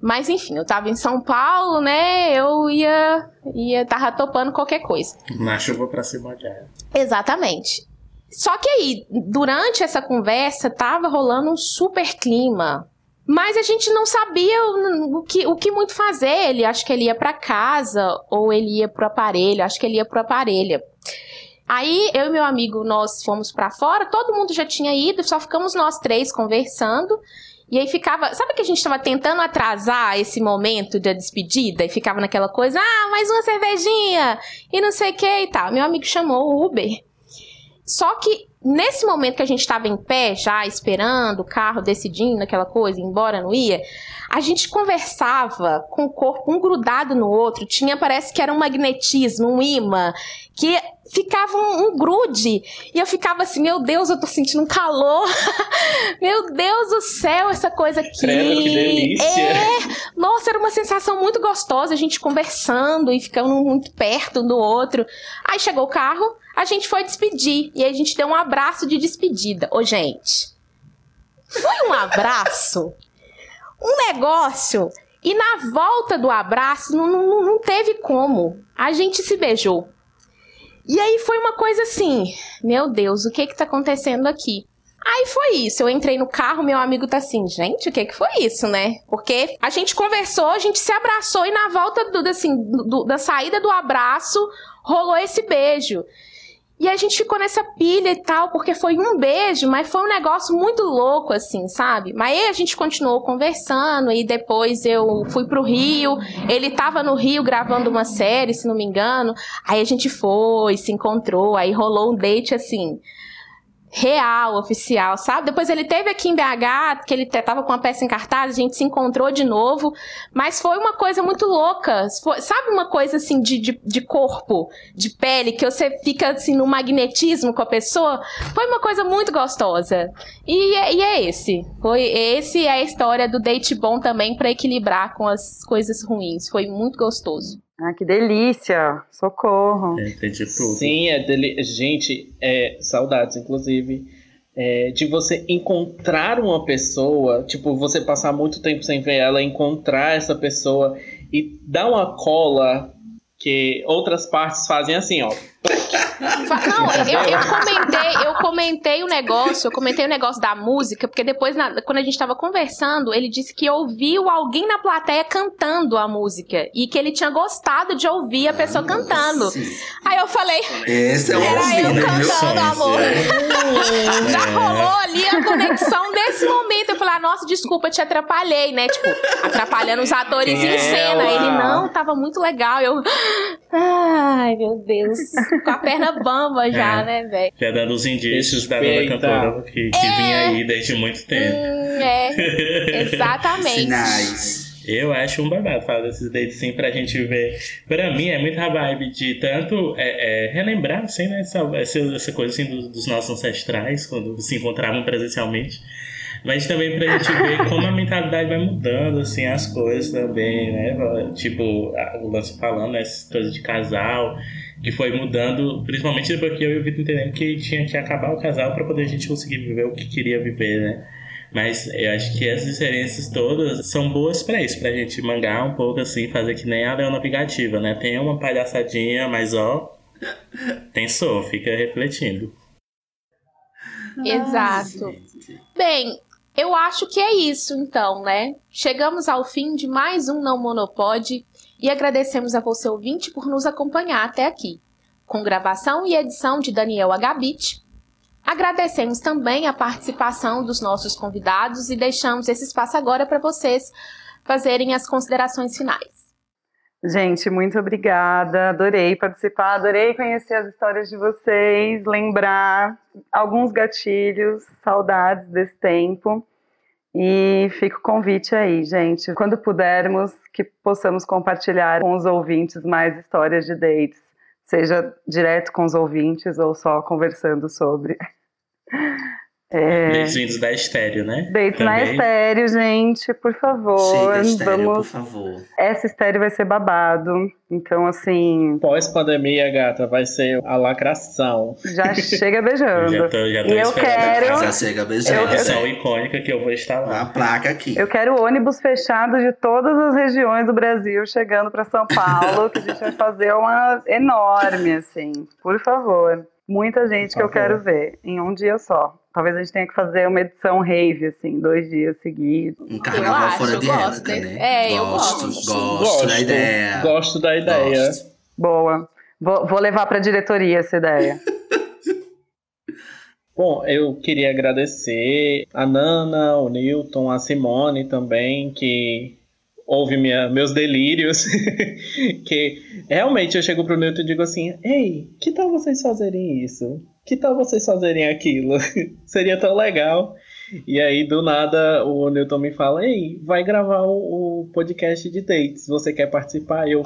Mas enfim, eu tava em São Paulo, né? Eu ia, ia tava topando qualquer coisa. Na chuva pra se molhar. Exatamente. Só que aí, durante essa conversa, tava rolando um super clima. Mas a gente não sabia o, que, o que muito fazer. Ele acho que ele ia pra casa ou ele ia pro aparelho. Acho que ele ia pro aparelho. Aí eu e meu amigo nós fomos pra fora. Todo mundo já tinha ido. Só ficamos nós três conversando. E aí ficava. Sabe que a gente tava tentando atrasar esse momento da despedida? E ficava naquela coisa: ah, mais uma cervejinha e não sei o que e tal. Meu amigo chamou o Uber. Só que nesse momento que a gente estava em pé, já esperando o carro, decidindo aquela coisa, embora, não ia, a gente conversava com o corpo um grudado no outro, tinha, parece que era um magnetismo, um imã, que ficava um, um grude. E eu ficava assim, meu Deus, eu tô sentindo um calor. (laughs) meu Deus do céu, essa coisa aqui. Credo, que delícia. É, nossa, era uma sensação muito gostosa, a gente conversando e ficando muito perto um do outro. Aí chegou o carro, a gente foi despedir. E a gente deu um abraço de despedida. Ô, gente, foi um abraço, um negócio. E na volta do abraço, não, não, não teve como. A gente se beijou. E aí foi uma coisa assim, meu Deus, o que que tá acontecendo aqui? Aí foi isso, eu entrei no carro, meu amigo tá assim, gente, o que que foi isso, né? Porque a gente conversou, a gente se abraçou e na volta do, assim, do- da saída do abraço, rolou esse beijo. E a gente ficou nessa pilha e tal, porque foi um beijo, mas foi um negócio muito louco, assim, sabe? Mas aí a gente continuou conversando e depois eu fui pro Rio. Ele tava no Rio gravando uma série, se não me engano. Aí a gente foi, se encontrou, aí rolou um date assim. Real, oficial, sabe? Depois ele teve aqui em BH, que ele tava com uma peça em cartaz, a gente se encontrou de novo, mas foi uma coisa muito louca. Foi- sabe uma coisa assim de, de, de corpo, de pele, que você fica assim no magnetismo com a pessoa? Foi uma coisa muito gostosa. E, é- e é esse. Foi esse é a história do date bom também pra equilibrar com as coisas ruins. Foi muito gostoso. Ah, que delícia! Socorro! É, entendi tudo. Sim, é dele... gente, é, saudades, inclusive, é, de você encontrar uma pessoa, tipo, você passar muito tempo sem ver ela, encontrar essa pessoa e dar uma cola que outras partes fazem assim, ó. Não, eu, eu comentei, eu comentei o negócio, eu comentei o negócio da música, porque depois, na- quando a gente tava conversando, ele disse que ouviu alguém na plateia cantando a música e que ele tinha gostado de ouvir a pessoa cantando. Sim. Aí eu falei, Esse é o era eu ouvido, viu? cantando, amor. é. Já É. rolou ali a conexão desse momento. Eu falei, ah, nossa, desculpa, te atrapalhei, né? Tipo, atrapalhando os atores em é cena. Ele, não, tava muito legal. Eu, ai, meu Deus. Com a perna (laughs) bamba já, É. né, velho? Já dando os indícios da nova Respeita. cantora que, que vinha aí desde muito tempo. Hum, é, (laughs) exatamente. Sinais. Eu acho um babado falar desses dates sim pra gente ver. Pra mim é muita vibe de tanto é, é, relembrar assim, né, essa, essa, coisa assim do- dos nossos ancestrais, quando se encontravam presencialmente. Mas também pra gente ver como a mentalidade vai mudando, assim, as coisas também, né? Tipo, o lance falando, né, essas coisas de casal, que foi mudando, principalmente depois que eu e o Vitor entendemos que tinha que acabar o casal pra poder a gente conseguir viver o que queria viver, né? Mas eu acho que essas diferenças todas são boas pra isso, pra gente mangar um pouco assim, fazer que nem a Leona Vingativa, né? Tem uma palhaçadinha, mas ó, pensou, fica refletindo. Exato. Bem, eu acho que é isso então, né? Chegamos ao fim de mais um Não Monopode e agradecemos a você ouvinte por nos acompanhar até aqui. Com gravação e edição de Daniel Agabit. Agradecemos também a participação dos nossos convidados e deixamos esse espaço agora para vocês fazerem as considerações finais. Gente, muito obrigada. Adorei participar, adorei conhecer as histórias de vocês, lembrar alguns gatilhos, saudades desse tempo. E fica o convite aí, gente. Quando pudermos, que possamos compartilhar com os ouvintes mais histórias de dates, seja direto com os ouvintes ou só conversando sobre. É... Bem-vindos da estéreo, né? Na Também. estéreo, gente, por favor. Chega, estéreo, por Vamos. favor. Essa estéreo vai ser babado. Então, assim, Pós-pandemia, gata, vai ser a lacração. já (laughs) chega Eu beijando. Já tô, já tô E eu quero- Já chega a beijando. edição icônica que eu vou instalar. A placa aqui. Eu quero ônibus fechado de todas as regiões do Brasil chegando para São Paulo, que a gente vai fazer uma enorme, assim. Por favor. Muita gente Por que eu favor. quero ver em um dia só. Talvez a gente tenha que fazer uma edição rave, assim, dois dias seguidos. Um carnaval acho, fora eu de gosto época, desse- né? é, eu gosto, gosto. gosto, da ideia. Gosto da ideia. Gosto. Boa. Vou, vou levar para a diretoria essa ideia. (laughs) Bom, eu queria agradecer a Nana, o Newton, a Simone também, que ouve minha, meus delírios. (laughs) que realmente eu chego pro Newton e digo assim: Ei, que tal vocês fazerem isso? Que tal vocês fazerem aquilo? (laughs) Seria tão legal. E aí, do nada, o Newton me fala: Ei, vai gravar o, o podcast de dates. Você quer participar? Eu.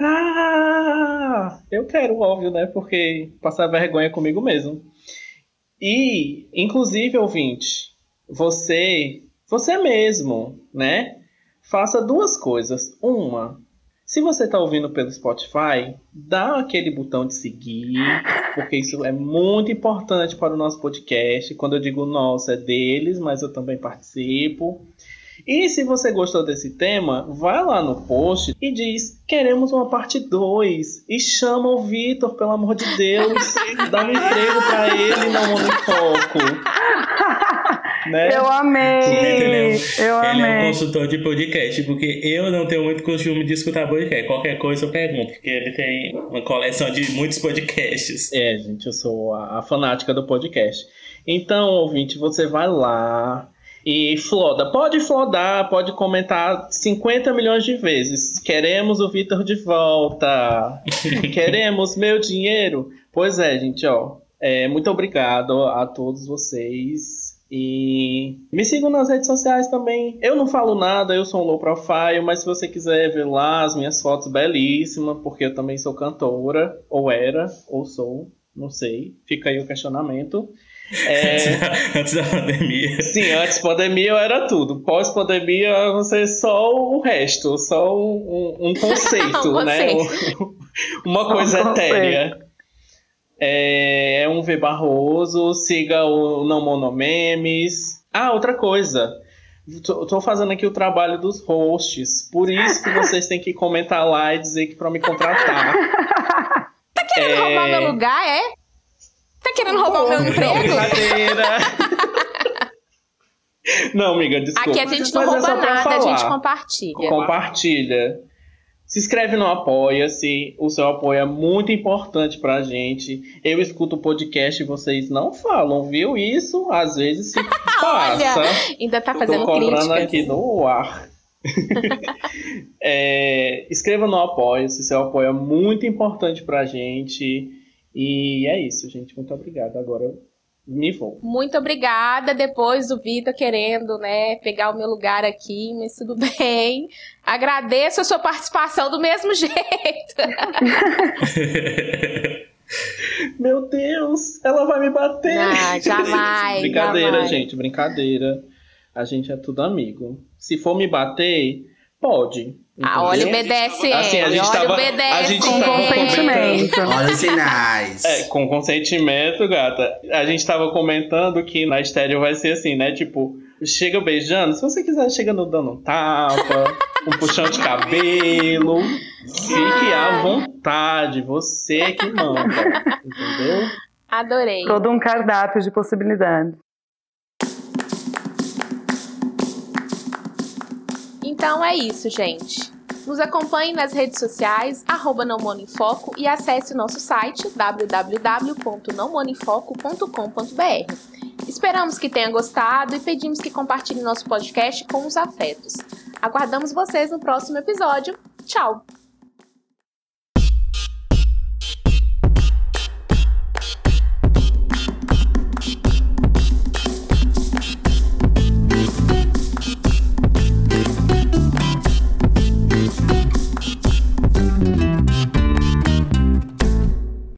Ah! Eu quero, óbvio, né? Porque passar vergonha comigo mesmo. E, inclusive, ouvinte, você, você mesmo, né? Faça duas coisas. Uma, se você está ouvindo pelo Spotify, dá aquele botão de seguir, porque isso é muito importante para o nosso podcast. Quando eu digo nosso, é deles, mas eu também participo. E se você gostou desse tema, vai lá no post e diz: queremos uma parte 2. E chama o Vitor, pelo amor de Deus. (laughs) Dá um emprego pra ele no Mundo Foco. Né? Eu amei! Ele é um- Eu Ele é um amei! consultor de podcast, porque eu não tenho muito costume de escutar podcast. Qualquer coisa eu pergunto, porque ele tem uma coleção de muitos podcasts. É, gente, eu sou a, a fanática do podcast. Então, ouvinte, você vai lá e floda. Pode flodar, pode comentar 50 milhões de vezes. Queremos o Vitor de volta. (laughs) Queremos meu dinheiro. Pois é, gente, ó. É, muito obrigado a todos vocês. E me sigam nas redes sociais também. Eu não falo nada, eu sou um low profile, mas se você quiser ver lá as minhas fotos belíssimas, porque eu também sou cantora, ou era, ou sou, não sei. Fica aí o questionamento. É, (laughs) Antes da pandemia. sim, antes pandemia eu era tudo. Pós-pandemia eu não sei só o resto, só um, um- um (laughs) conceito, Um né? conceito. (laughs) Uma Só um coisa conceito. É, é um V Barroso, siga o Não Monomemes. Ah, outra coisa. Tô, tô fazendo aqui o trabalho dos hosts. Por isso que vocês têm que comentar lá e dizer que pra me contratar. (laughs) Tá querendo É. roubar meu lugar, é? Tá querendo roubar o meu emprego? Não, amiga, desculpa. Aqui a gente não Mas é rouba nada, a gente compartilha. Compartilha. Se inscreve no Apoia-se. O seu apoio é muito importante pra gente. Eu escuto o podcast e vocês não falam, viu? Isso às vezes se (laughs) passa. Ainda tá Tô fazendo cobrando críticas. aqui no ar. (laughs) É, escreva no Apoia-se. Seu apoio é muito importante pra gente. E é isso, gente. Muito obrigado. Agora me vou. Muito obrigada. Depois do Vitor querendo, né, pegar o meu lugar aqui, mas tudo (laughs) bem. Agradeço a sua participação do mesmo (laughs) jeito. (laughs) Meu Deus, ela vai me bater. Não, jamais, brincadeira, jamais. gente, brincadeira. A gente é tudo amigo. Se for me bater, pode. Ah, olha o? BDSM, Assim, a gente olha tava- o BDSM. a gente Com consentimento. Olha os sinais. É, com consentimento, gata. A gente tava comentando que na estéreo vai ser assim, né? Tipo, chega beijando. Se você quiser, chega no dando um tapa, um puxão de cabelo. Fique à vontade. Você é que manda. Entendeu? Adorei. Todo um cardápio de possibilidades. Então é isso, gente. Nos acompanhe nas redes sociais, arroba Foco e acesse o nosso site www.nãomonifoco.com.br. Esperamos que tenha gostado e pedimos que compartilhe nosso podcast com os afetos. Aguardamos vocês no próximo episódio. Tchau!